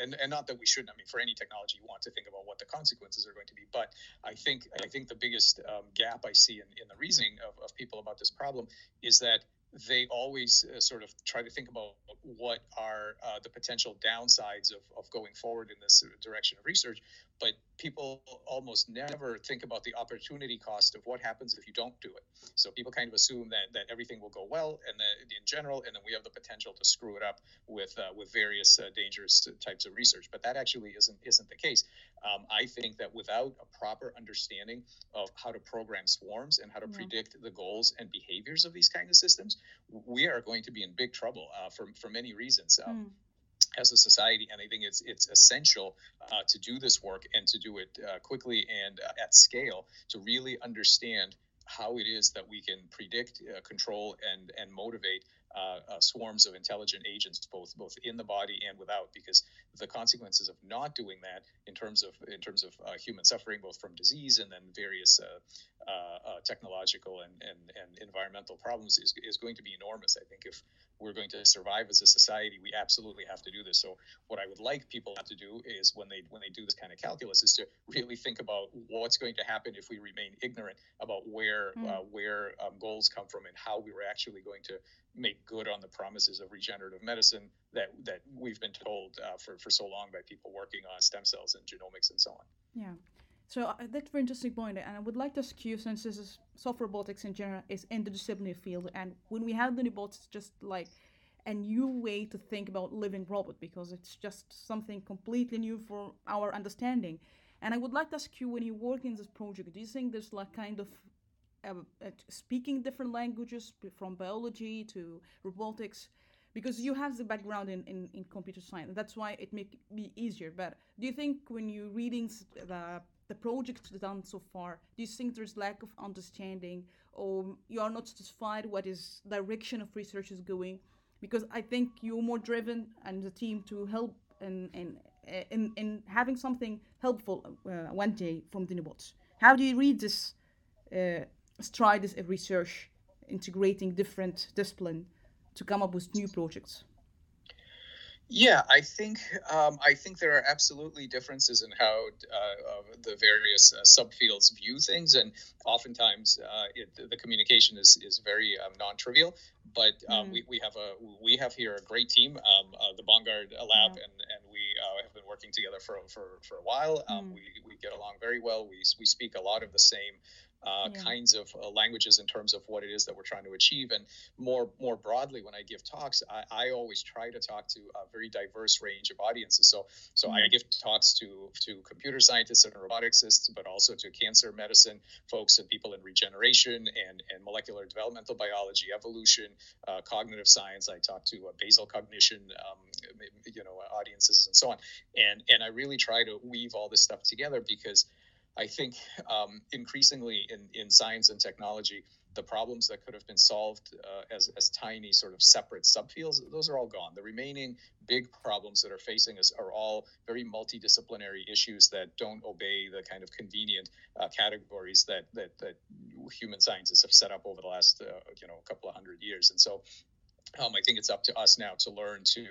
and, and not that we shouldn't i mean for any technology you want to think about what the consequences are going to be but i think i think the biggest um, gap i see in, in the reasoning of, of people about this problem is that they always uh, sort of try to think about what are uh, the potential downsides of, of going forward in this direction of research but people almost never think about the opportunity cost of what happens if you don't do it. So people kind of assume that, that everything will go well and that in general, and then we have the potential to screw it up with uh, with various uh, dangerous types of research. But that actually isn't isn't the case. Um, I think that without a proper understanding of how to program swarms and how to yeah. predict the goals and behaviors of these kinds of systems, we are going to be in big trouble uh, for for many reasons. Um, mm as a society, and I think it's it's essential uh, to do this work and to do it uh, quickly and uh, at scale to really understand how it is that we can predict, uh, control, and and motivate uh, uh, swarms of intelligent agents, both both in the body and without, because the consequences of not doing that, in terms of in terms of human suffering, both from disease and then various technological and, and and environmental problems, is is going to be enormous. I think if we're going to survive as a society, we absolutely have to do this. So what I would like people to do is when they when they do this kind of calculus is to really think about what's going to happen if we remain ignorant about where mm. uh, where um, goals come from and how we were actually going to make good on the promises of regenerative medicine that that we've been told uh, for for so long by people working on stem cells and genomics and so on. Yeah. So uh, that's a very interesting point, and I would like to ask you, since this is soft robotics in general is interdisciplinary field, and when we have the robots, it's just like a new way to think about living robot because it's just something completely new for our understanding. And I would like to ask you, when you work in this project, do you think there's like kind of uh, uh, speaking different languages from biology to robotics? Because you have the background in, in, in computer science, that's why it may be easier. But do you think when you're reading the the project done so far? Do you think there's lack of understanding, or you are not satisfied what is direction of research is going? Because I think you're more driven and the team to help in in in, in having something helpful uh, one day from the robots. How do you read this uh, stride this research, integrating different discipline to come up with new projects? Yeah, I think um, I think there are absolutely differences in how uh, the various uh, subfields view things, and oftentimes uh, it, the communication is is very um, non-trivial. But um, mm. we, we have a we have here a great team, um, uh, the Bongard Lab, yeah. and and we uh, have been working together for for, for a while. Um, mm. We we get along very well. We we speak a lot of the same uh, yeah. kinds of uh, languages in terms of what it is that we're trying to achieve. And more more broadly, when I give talks, I, I always try to talk to a very diverse range of audiences. So so mm-hmm. I give talks to to computer scientists and roboticists, but also to cancer medicine folks and people in regeneration and and molecular developmental biology, evolution, uh, cognitive science. I talk to uh, basal cognition, um, you know, audiences and so on. And and I really try to weave all this stuff together because I think um, increasingly in, in science and technology, the problems that could have been solved uh, as, as tiny sort of separate subfields, those are all gone. The remaining big problems that are facing us are all very multidisciplinary issues that don't obey the kind of convenient uh, categories that, that, that human scientists have set up over the last, uh, you know, couple of hundred years. And so um, I think it's up to us now to learn to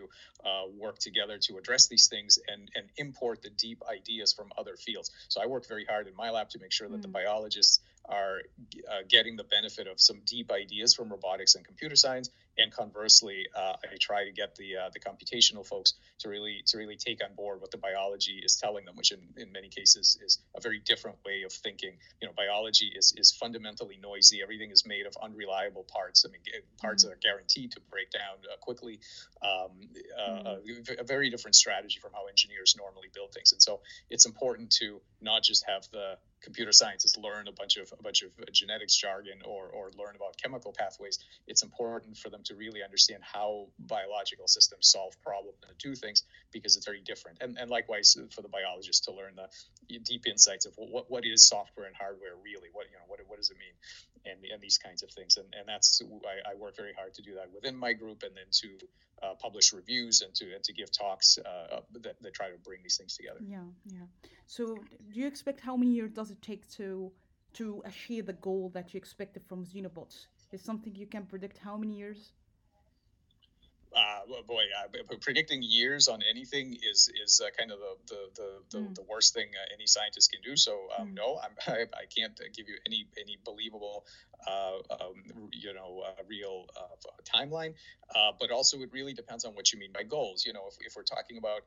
uh, work together to address these things and, and import the deep ideas from other fields. So I work very hard in my lab to make sure that mm. the biologists are uh, getting the benefit of some deep ideas from robotics and computer science and conversely, uh, I try to get the uh, the computational folks to really to really take on board what the biology is telling them, which in, in many cases is a very different way of thinking. You know, biology is is fundamentally noisy. Everything is made of unreliable parts. I mean, parts mm-hmm. that are guaranteed to break down uh, quickly. Um, uh, mm-hmm. a, a very different strategy from how engineers normally build things, and so it's important to not just have the computer scientists learn a bunch of a bunch of genetics jargon or or learn about chemical pathways. It's important for them to really understand how biological systems solve problems and do things because it's very different. And and likewise for the biologists to learn the deep insights of what what is software and hardware really. What you know what what does it mean, and and these kinds of things. And and that's I, I work very hard to do that within my group and then to uh, publish reviews and to and to give talks uh, that, that try to bring these things together. Yeah, yeah. So, do you expect how many years does it take to to achieve the goal that you expected from Xenobots? Is something you can predict how many years? Uh, boy, uh, predicting years on anything is is uh, kind of the the the, the, mm. the worst thing uh, any scientist can do. So um, mm. no, I'm, I, I can't give you any any believable, uh, um, you know, uh, real timeline. but also, it really depends on what you mean by goals. You know, if, if we're talking about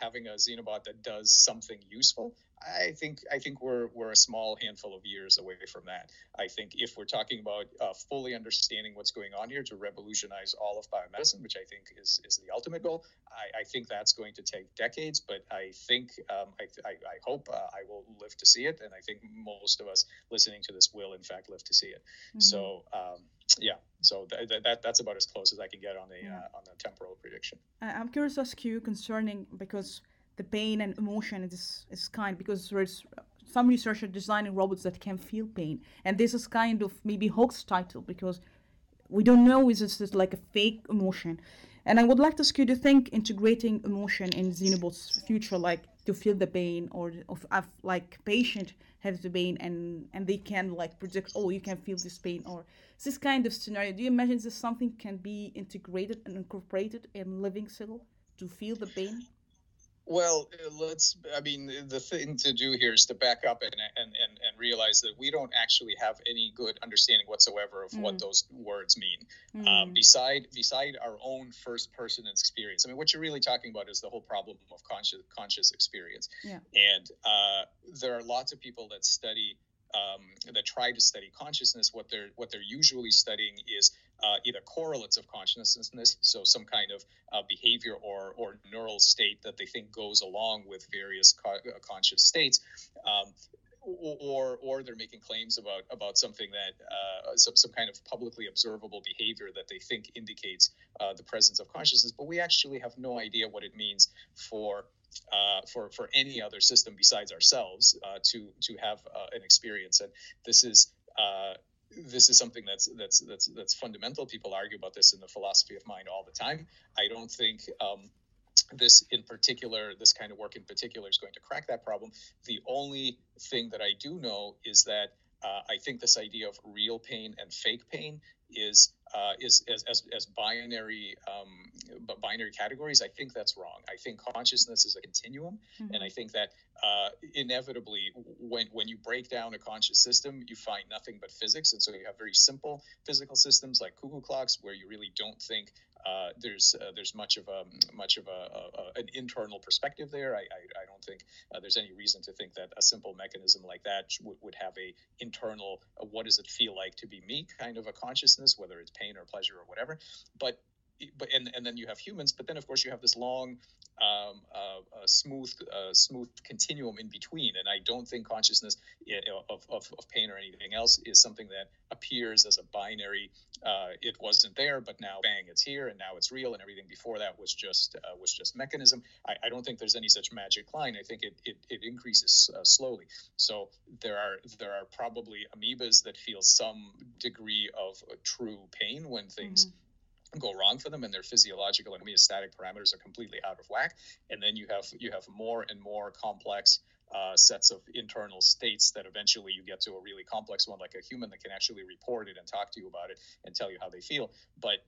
having a Xenobot that does something useful, I think I think we're we're a small handful of years away from that. I think if we're talking about uh, fully understanding what's going on here to revolutionize all of biomedicine, which I think is is the ultimate goal, I, I think that's going to take decades. But I think um, I, I, I, hope uh, I will live to see it, and I think most of us listening to this will in fact live to see it. Mm-hmm. So um, yeah, so th- that that's about as close as I can get on the yeah. uh, on the temporal prediction. I'm curious to ask you concerning because the pain and emotion is, is kind because there's some researchers designing robots that can feel pain. And this is kind of maybe hoax title because we don't know is this like a fake emotion. And i would like to ask you to think integrating emotion in xenobot's future like to feel the pain or of, of like patient has the pain and and they can like predict oh you can feel this pain or this kind of scenario. Do you imagine this something can be integrated and incorporated in living cell to feel the pain well, let's. I mean, the thing to do here is to back up and and and, and realize that we don't actually have any good understanding whatsoever of mm. what those words mean. Mm. Um, beside beside our own first person experience, I mean, what you're really talking about is the whole problem of conscious conscious experience. Yeah. And uh, there are lots of people that study um, that try to study consciousness. What they're what they're usually studying is uh, either correlates of consciousness, so some kind of uh, behavior or, or neural state that they think goes along with various co- uh, conscious states. Um, or, or they're making claims about about something that uh, some, some kind of publicly observable behavior that they think indicates uh, the presence of consciousness, but we actually have no idea what it means for uh, for for any other system besides ourselves uh, to to have uh, an experience. And this is this is something that's that's that's that's fundamental. People argue about this in the philosophy of mind all the time. I don't think um, this in particular, this kind of work in particular, is going to crack that problem. The only thing that I do know is that uh, I think this idea of real pain and fake pain is uh, is as, as, as binary um, binary categories. I think that's wrong. I think consciousness is a continuum, mm-hmm. and I think that uh, inevitably, when when you break down a conscious system, you find nothing but physics, and so you have very simple physical systems like cuckoo clocks, where you really don't think uh, there's uh, there's much of a much of a, a an internal perspective there. I, I, I don't think uh, there's any reason to think that a simple mechanism like that would, would have a internal uh, what does it feel like to be me kind of a consciousness, whether it's pain or pleasure or whatever. But but and, and then you have humans but then of course you have this long um, uh, smooth uh, smooth continuum in between and i don't think consciousness of, of, of, pain or anything else is something that appears as a binary uh, it wasn't there but now bang it's here and now it's real and everything before that was just uh, was just mechanism. I, I, don't think there's any such magic line. I think it, it, it increases uh, slowly. So there are there are probably amoebas that feel some degree of true pain when things mm-hmm go wrong for them and their physiological and homeostatic parameters are completely out of whack. And then you have you have more and more complex uh, sets of internal states that eventually you get to a really complex one like a human that can actually report it and talk to you about it and tell you how they feel. But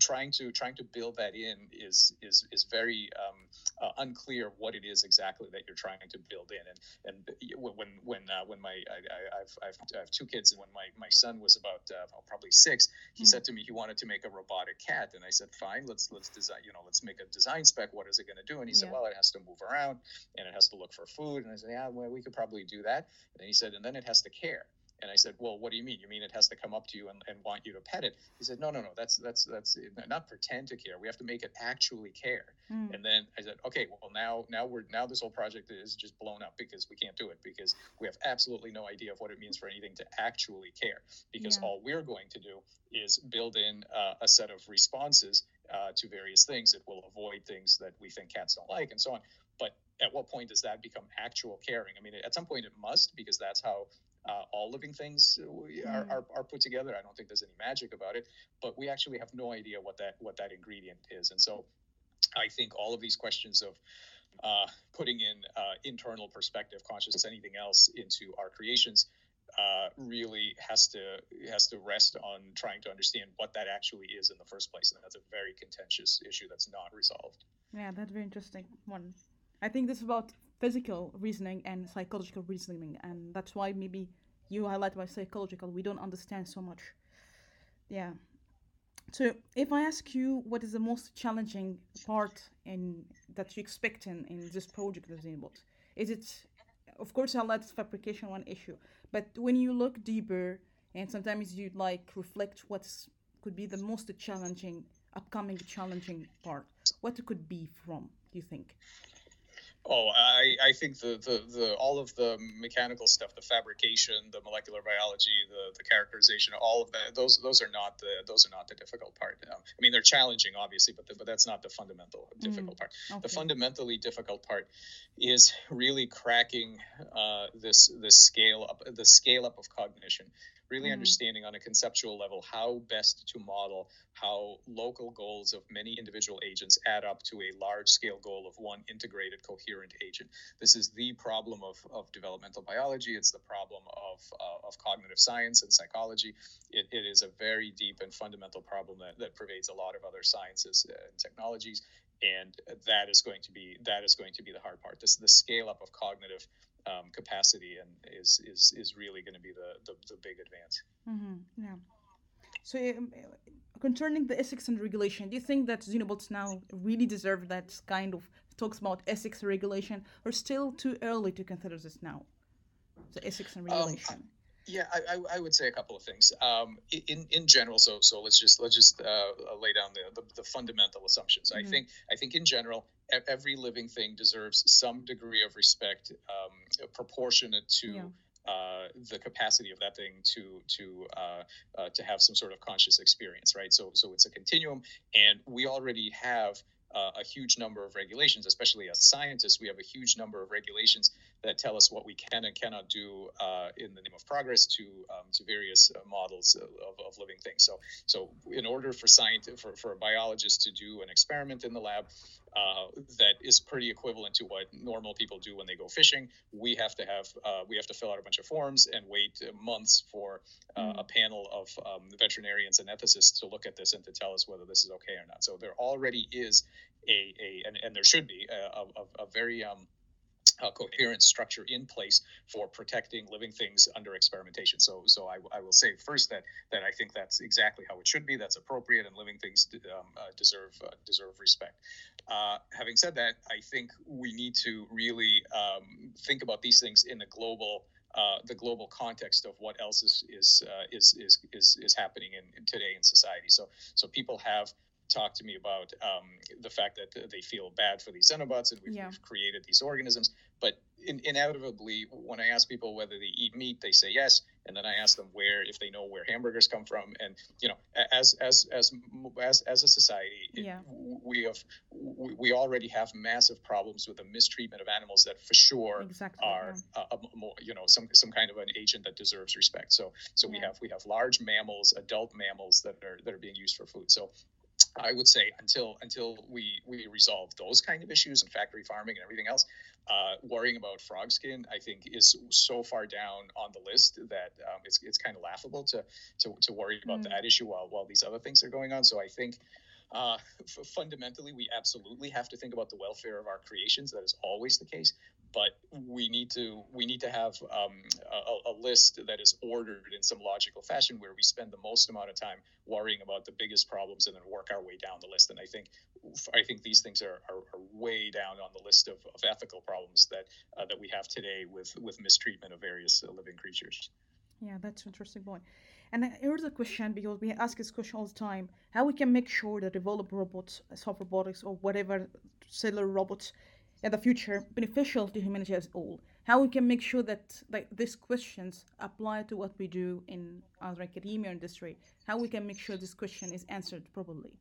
trying to trying to build that in is is is very um, uh, unclear what it is exactly that you're trying to build in. And and when when uh, when my I, have I've I have two kids, and when my my son was about uh, probably six, he mm. said to me he wanted to make a robotic cat, and I said fine, let's let's design you know let's make a design spec. What is it going to do? And he yeah. said, well, it has to move around and it has to look for food. And I said, yeah, well, we could probably do that. And he said, and then it has to care. And I said, well, what do you mean? You mean it has to come up to you and, and want you to pet it? He said, no, no, no, that's, that's, that's not pretend to care. We have to make it actually care. Mm. And then I said, okay, well now, now we're, now this whole project is just blown up because we can't do it because we have absolutely no idea of what it means for anything to actually care because yeah. all we're going to do is build in uh, a set of responses uh, to various things that will avoid things that we think cats don't like and so on. But at what point does that become actual caring? I mean, at some point it must because that's how uh, all living things uh, are, are, are, put together. I don't think there's any magic about it, but we actually have no idea what that what that ingredient is. And so, I think all of these questions of uh, putting in uh, internal perspective, consciousness, anything else into our creations. Uh, really has to has to rest on trying to understand what that actually is in the first place, and that's a very contentious issue that's not resolved. Yeah, that's very interesting one. I think this is about physical reasoning and psychological reasoning, and that's why maybe you highlight by psychological. We don't understand so much. Yeah. So if I ask you what is the most challenging part in that you expect in, in this project of Xenobot, is it of course I'll let fabrication one issue, but when you look deeper and sometimes you like reflect what's could be the most challenging upcoming challenging part, what it could be from, do you think? Oh, I, I think the, the, the all of the mechanical stuff, the fabrication, the molecular biology, the, the characterization, all of that, those those are not the those are not the difficult part. Um, I mean, they're challenging, obviously, but the, but that's not the fundamental mm, difficult mm, part. Okay. The fundamentally difficult part is really cracking uh, this this scale up the scale up of cognition really mm-hmm. understanding on a conceptual level how best to model how local goals of many individual agents add up to a large scale goal of one integrated coherent agent. This is the problem of, of developmental biology. It's the problem of, uh, of cognitive science and psychology. It, it is a very deep and fundamental problem that, that pervades a lot of other sciences and technologies. And that is going to be that is going to be the hard part. This is the scale up of cognitive um, capacity and is is is really going to be the, the, the big advance. Mm-hmm. Yeah. So um, concerning the ethics and regulation, do you think that Xenobots now really deserve that kind of talks about ethics regulation, or still too early to consider this now? The ethics and um, regulation. Um, yeah, I, I, I, would say a couple of things. Um, in in general, so so let's just let's just uh, lay down the, the, the fundamental assumptions. Mm-hmm. I think I think in general, every living thing deserves some degree of respect, um, proportionate to. Yeah. Uh, the capacity of that thing to to uh, uh, to have some sort of conscious experience, right? So so it's a continuum, and we already have uh, a huge number of regulations, especially as scientists, we have a huge number of regulations that tell us what we can and cannot do uh, in the name of progress to um, to various uh, models of, of living things. So, so in order for science for, for a biologist to do an experiment in the lab uh, that is pretty equivalent to what normal people do when they go fishing, we have to have uh, we have to fill out a bunch of forms and wait months for mm. a panel of um, veterinarians and ethicists to look at this and to tell us whether this is okay or not. So there already is a, a and, and there should be a, a, a very um, a coherent structure in place for protecting living things under experimentation. So, so I, I, will say first that that I think that's exactly how it should be. That's appropriate, and living things um, uh, deserve uh, deserve respect. Uh, having said that, I think we need to really um, think about these things in the global. Uh, the global context of what else is is uh, is, is is is happening in, in today in society. So so people have talk to me about um, the fact that they feel bad for these xenobots and we've, yeah. we've created these organisms. But in, inevitably, when I ask people whether they eat meat, they say yes, and then I ask them where, if they know where hamburgers come from, and you know, as as as as, as a society, yeah. it, we have we, we already have massive problems with the mistreatment of animals that for sure exactly, are yeah. more, you know some some kind of an agent that deserves respect. So so we have we have large mammals, adult mammals that are that are being used for food. So I would say until until we we resolve those kind of issues and factory farming and everything else, uh, worrying about frog skin, I think, is so far down on the list that um, it's, it's kind of laughable to, to, to worry about mm. that issue while, while these other things are going on. So I think uh, f- fundamentally, we absolutely have to think about the welfare of our creations. That is always the case but we need to we need to have um, a, a, list that is ordered in some logical fashion where we spend the most amount of time worrying about the biggest problems and then work our way down the list. And i think i think these things are, are, are way down on the list of, of ethical problems that uh, that we have today with with mistreatment of various uh, living creatures. Yeah that's an interesting point. and here's a question because we ask this question all the time. How we can make sure that develop robots soft robotics or whatever cellular robots in the future beneficial to humanity as a whole how we can make sure that like these questions apply to what we do in our academia industry how we can make sure this question is answered properly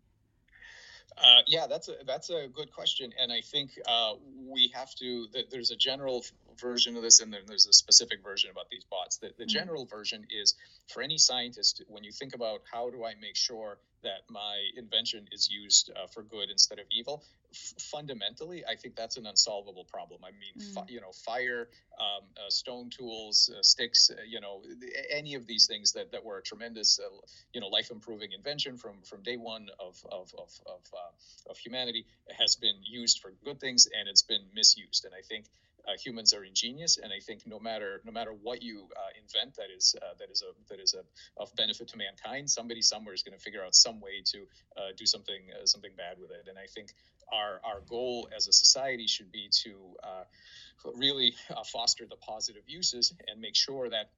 uh, yeah, that's a that's a good question, and I think uh, we have to. There's a general version of this, and then there's a specific version about these bots. The, the mm-hmm. general version is for any scientist when you think about how do I make sure that my invention is used uh, for good instead of evil. F- fundamentally, I think that's an unsolvable problem. I mean, mm. fi- you know, fire, um, uh, stone tools, uh, sticks, uh, you know, any of these things that, that were a tremendous, uh, you know, life improving invention from, from day one of, of, of, of, uh, of humanity has been used for good things and it's been misused. And I think uh, humans are ingenious, and I think no matter no matter what you uh, invent that is uh, that is a that is a of benefit to mankind, somebody somewhere is going to figure out some way to uh, do something uh, something bad with it. And I think our our goal as a society should be to uh, really foster the positive uses and make sure that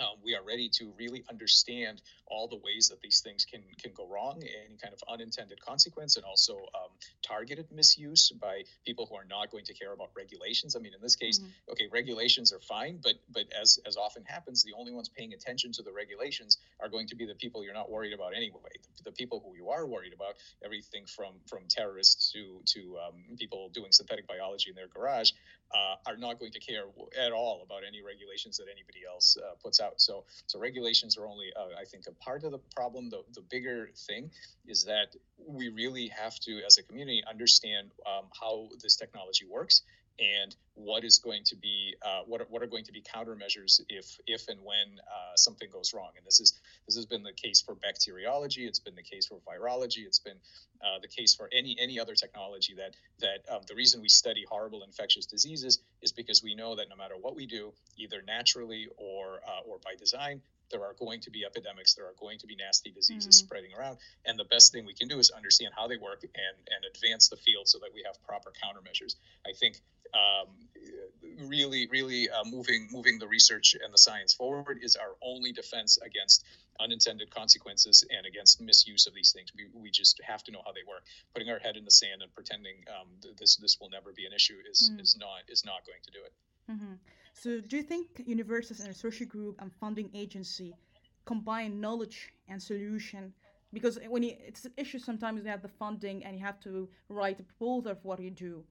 um, we are ready to really understand all the ways that these things can can go wrong, any kind of unintended consequence, and also um, targeted misuse by people who are not going to care about regulations. I mean, in this case, mm-hmm. okay, regulations are fine, but but as as often happens, the only ones paying attention to the regulations are going to be the people you're not worried about anyway. The, the people who you are worried about, everything from from terrorists to to um, people doing synthetic biology in their garage, uh, are not going to care at all about any regulations that anybody else uh, puts out. So, so regulations are only, uh, I think, a part of the problem. The, the bigger thing is that we really have to, as a community, understand um, how this technology works and what is going to be uh, what, are, what are going to be countermeasures if if and when uh, something goes wrong. And this is this has been the case for bacteriology it's been the case for virology it's been uh, the case for any any other technology that that um, the reason we study horrible infectious diseases is because we know that no matter what we do either naturally or uh, or by design there are going to be epidemics there are going to be nasty diseases mm-hmm. spreading around and the best thing we can do is understand how they work and and advance the field so that we have proper countermeasures i think um, really, really uh, moving moving the research and the science forward is our only defense against unintended consequences and against misuse of these things. We, we just have to know how they work. Putting our head in the sand and pretending um, this this will never be an issue is mm. is not is not going to do it. Mm-hmm. So, do you think universities and research group and funding agency combine knowledge and solution? Because when you, it's an issue, sometimes you have the funding and you have to write a proposal for what you do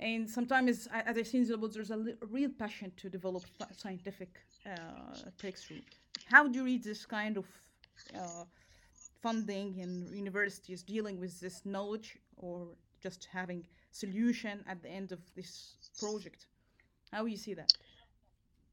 and sometimes as i see in the books there's a, real passion to develop scientific uh, breakthrough how do you read this kind of uh, funding in universities dealing with this knowledge or just having solution at the end of this project how do you see that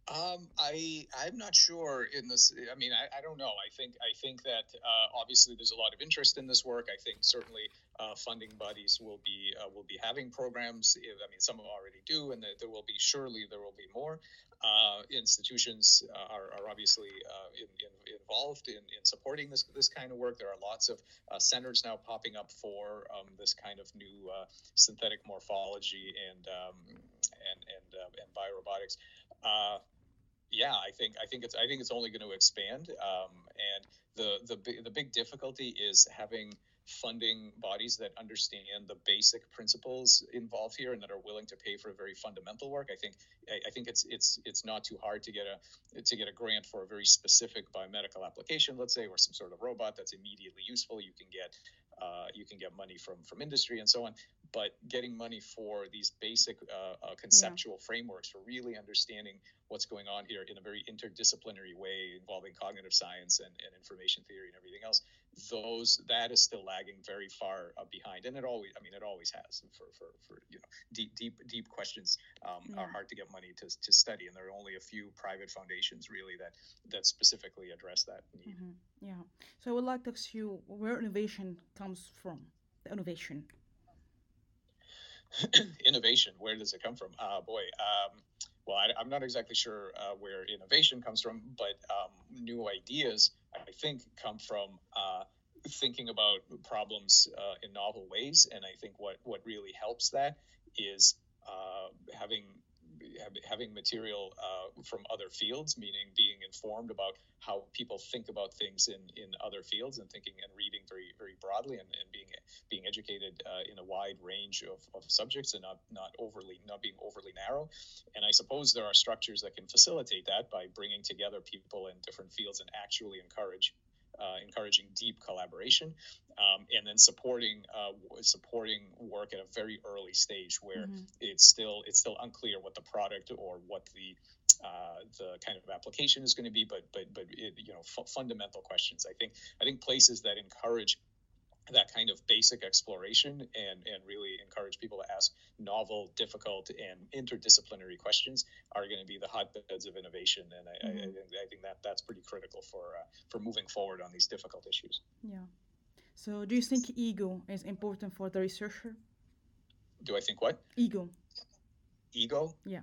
um, I I'm not sure in this. I mean, I, I don't know. I think I think that uh, obviously there's a lot of interest in this work. I think certainly uh, funding bodies will be uh, will be having programs. I mean, some already do, and there will be surely there will be more. Uh, institutions uh, are, are obviously uh, in, in, involved in, in supporting this this kind of work. There are lots of centers now popping up for um, this kind of new synthetic morphology and um, and and and biorobotics yeah, I think I think it's I think it's only going to expand. Um, and the the the big difficulty is having funding bodies that understand the basic principles involved here and that are willing to pay for very fundamental work. I think I, I think it's it's it's not too hard to get a to get a grant for a very specific biomedical application, let's say, or some sort of robot that's immediately useful. You can get uh, you can get money from from industry and so on but getting money for these basic uh, uh, conceptual yeah. frameworks for really understanding what's going on here in a very interdisciplinary way involving cognitive science and, and information theory and everything else those that is still lagging very far uh, behind, and it always, I mean, it always has. For for, for you know, deep deep deep questions um, yeah. are hard to get money to, to study, and there are only a few private foundations really that that specifically address that need. Mm-hmm. Yeah. So I would like to ask you where innovation comes from. The innovation. innovation. Where does it come from? Uh, boy. Um, well, I, am not exactly sure uh, where innovation comes from, but um, new ideas, I think, come from uh, thinking about problems uh, in novel ways. And I think what, what really helps that is uh, having having material uh, from other fields, meaning being informed about how people think about things in, in other fields and thinking and reading very very broadly and, and being being educated uh, in a wide range of, of subjects and not not overly not being overly narrow. And I suppose there are structures that can facilitate that by bringing together people in different fields and actually encourage uh, encouraging deep collaboration, um, and then supporting uh, supporting work at a very early stage where mm-hmm. it's still it's still unclear what the product or what the uh, the kind of application is going to be, but but but it, you know f- fundamental questions. I think I think places that encourage that kind of basic exploration and, and really encourage people to ask novel, difficult, and interdisciplinary questions are going to be the hotbeds of innovation. And I, mm-hmm. I, I, think, I think that that's pretty critical for uh, for moving forward on these difficult issues. Yeah. So, do you think ego is important for the researcher? Do I think what? Ego. Ego? Yeah.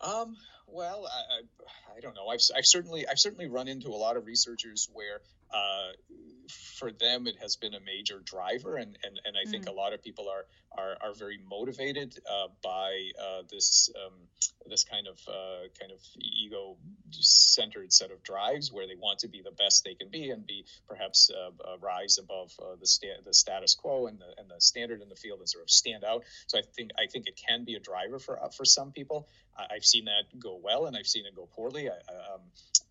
Um, well, I, I, I, don't know. I've, I've certainly I've certainly run into a lot of researchers where uh, for them it has been a major driver, and and, and I think mm. a lot of people are are, are very motivated uh, by uh, this um, this kind of uh, kind of ego centered set of drives where they want to be the best they can be and be perhaps uh, uh, rise above the sta- the status quo and the and the standard in the field and sort of stand out. So I think I think it can be a driver for for some people. I've seen that go well and I've seen it go poorly. I, um,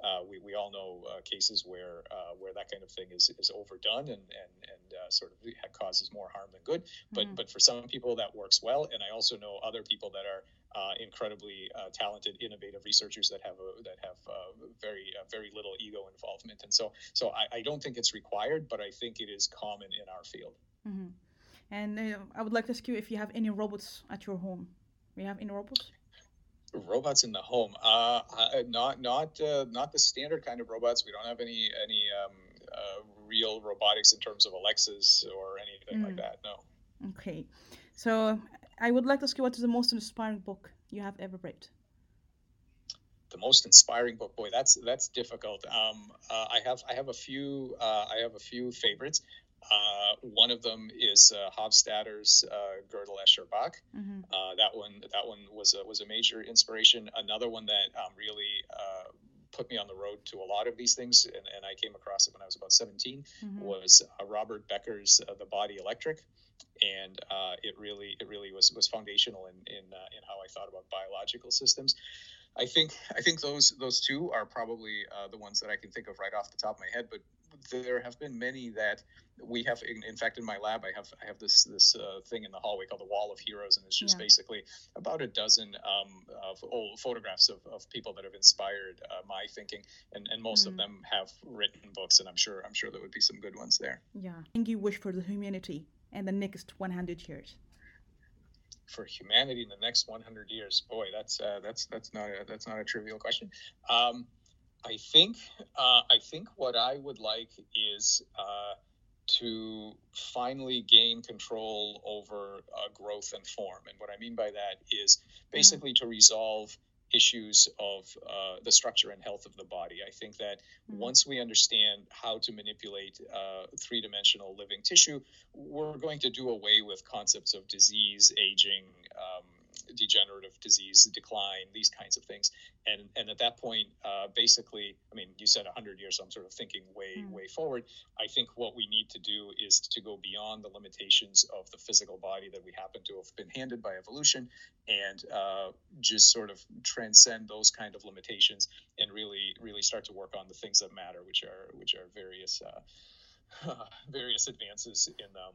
uh, we, we all know uh, cases where uh, where that kind of thing is, is overdone and and, and uh, sort of causes more harm than good. But mm-hmm. but for some people that works well, and I also know other people that are uh, incredibly uh, talented, innovative researchers that have a, that have very very little ego involvement. And so so I, I, don't think it's required, but I think it is common in our field. Mm-hmm. And I would like to ask you if you have any robots at your home. We have any robots? robots in the home uh, not not uh, not the standard kind of robots we don't have any any um, uh, real robotics in terms of alexas or anything mm. like that no okay so i would like to ask you what is the most inspiring book you have ever read the most inspiring book boy that's that's difficult um, uh, i have i have a few uh, i have a few favorites uh, one of them is uh, Hofstadter's uh, Gödel Escher Bach. Mm-hmm. Uh, that one, that one was a, was a major inspiration. Another one that um, really uh, put me on the road to a lot of these things, and, and I came across it when I was about 17, mm-hmm. was uh, Robert Becker's The Body Electric, and it really it really was was foundational in in in how I thought about biological systems. I think I think those those two are probably uh, the ones that I can think of right off the top of my head. But there have been many that we have. In, in fact, in my lab, I have I have this this uh, thing in the hallway called the Wall of Heroes, and it's just yeah. basically about a dozen um, of old photographs of, of people that have inspired uh, my thinking, and, and most mm. of them have written books, and I'm sure I'm sure there would be some good ones there. Yeah. Thank you wish for the humanity and the next 100 years for humanity in the next 100 years? Boy, that's uh, that's that's not a, that's not a trivial question. Um, I think uh, I think what I would like is uh, to finally gain control over uh, growth and form, and what I mean by that is basically mm. to resolve issues of uh, the structure and health of the body. I think that mm-hmm. once we understand how to manipulate uh, three dimensional living tissue, we're going to do away with concepts of disease, aging, um, degenerative disease, decline, these kinds of things. And and at that point, uh, basically, I mean, you said 100 years, so I'm sort of thinking way mm. way forward. I think what we need to do is to go beyond the limitations of the physical body that we happen to have been handed by evolution, and uh, just sort of transcend those kind of limitations and really really start to work on the things that matter, which are which are various uh, various advances in um,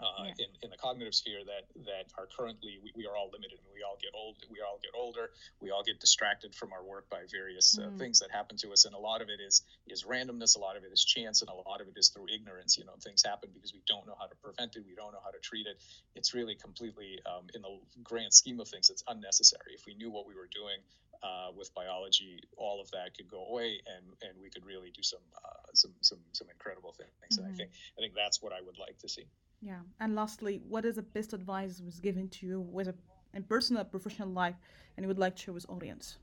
uh, yeah. in, in the cognitive sphere that that are currently we, we are all limited and we all get old we all get older we all get distracted from our work by various uh, mm. things that happen to us and a lot of it is is randomness a lot of it is chance and a lot of it is through ignorance you know things happen because we don't know how to prevent it we don't know how to treat it it's really completely um, in the grand scheme of things it's unnecessary if we knew what we were doing uh, with biology, all of that could go away, and and we could really do some uh, some some some incredible things. Mm-hmm. And I mm-hmm. think I think that's what I would like to see. Yeah. And lastly, what is the best advice was given to you with a in personal professional life, and you would like to share with audience?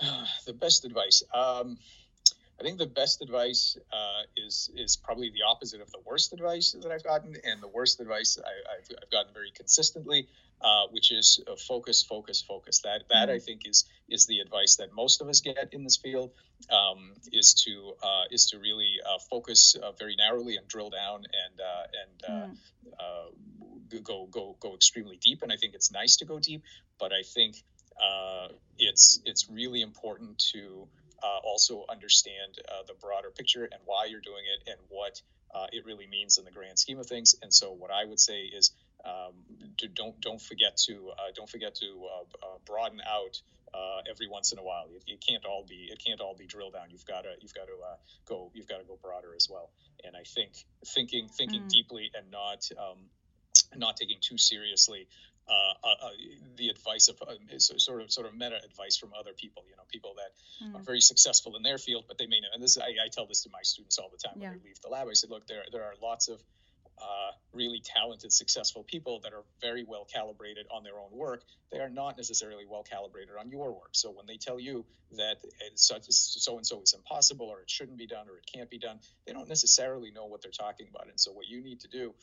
the best advice. Um, I think the best advice uh, is is probably the opposite of the worst advice that I've gotten, and the worst advice I, have gotten very consistently, uh, which is uh, focus, focus, focus. That that mm-hmm. I think is is the advice that most of us get in this field, um, is to uh, is to really uh, focus uh, very narrowly and drill down and and mm. go go go extremely deep. And I think it's nice to go deep, but I think it's it's really important to uh, also understand uh, the broader picture and why you're doing it and what uh, it really means in the grand scheme of things. And so, what I would say is, um, don't don't forget to uh, don't forget to uh, uh, broaden out every once in a while. It, it, can't all be it can't all be drilled down. You've got to you've got to go you've got to go broader as well. And I think thinking thinking mm. deeply and not um, not taking too seriously uh, uh, uh, the advice of uh, sort of sort of meta advice from other people. You know, people that mm. are very successful in their field, but they may know. And this I, I tell this to my students all the time yeah. when they leave the lab. I said, look, there there are lots of uh, really talented, successful people that are very well calibrated on their own work. They are not necessarily well calibrated on your work. So when they tell you that so and so is impossible, or it shouldn't be done, or it can't be done, they don't necessarily know what they're talking about. And so what you need to do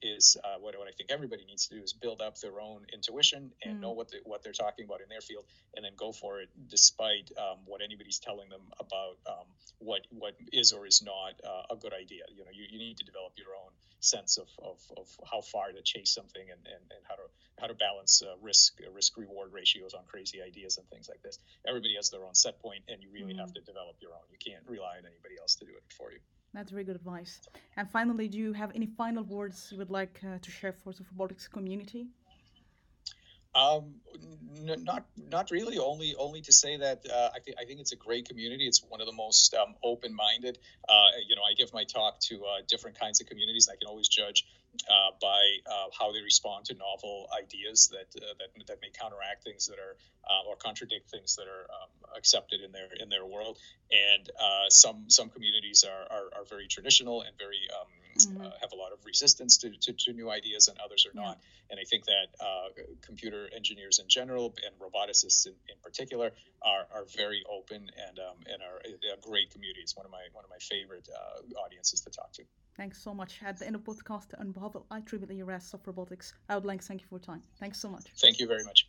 is uh, what, what I think everybody needs to do is build up their own intuition and mm. know what the, what they're talking about in their field, and then go for it, despite um, what anybody's telling them about um, what what is or is not uh, a good idea. You know, you, you need to develop your own sense of, of, of how far to chase something and, and, and how to how to balance uh, risk uh, risk reward ratios on crazy ideas and things like this. Everybody has their own set point, and you really mm. have to develop your own. You can't rely on anybody else to do it for you. That's very good advice. And finally, do you have any final words you would like uh, to share for the robotics community? Um, n- not not really. Only only to say that uh, I think I think it's a great community. It's one of the most um, open minded. Uh, you know, I give my talk to uh, different kinds of communities. I can always judge uh, by uh, how they respond to novel ideas that uh, that, that may counteract things that are or contradict things that are um, accepted in their in their world. And some some communities are, are, are very traditional and very mm-hmm. have a lot of resistance to, to, to, new ideas, and others are yeah. not. And I think that computer engineers in general and roboticists in, in particular are, are very open and um, and are a great community. It's one of my one of my favorite audiences to talk to. Thanks so much. At the end of podcast on behalf of IEEE RAS of Robotics, I would like to thank you for your time. Thanks so much. Thank you very much.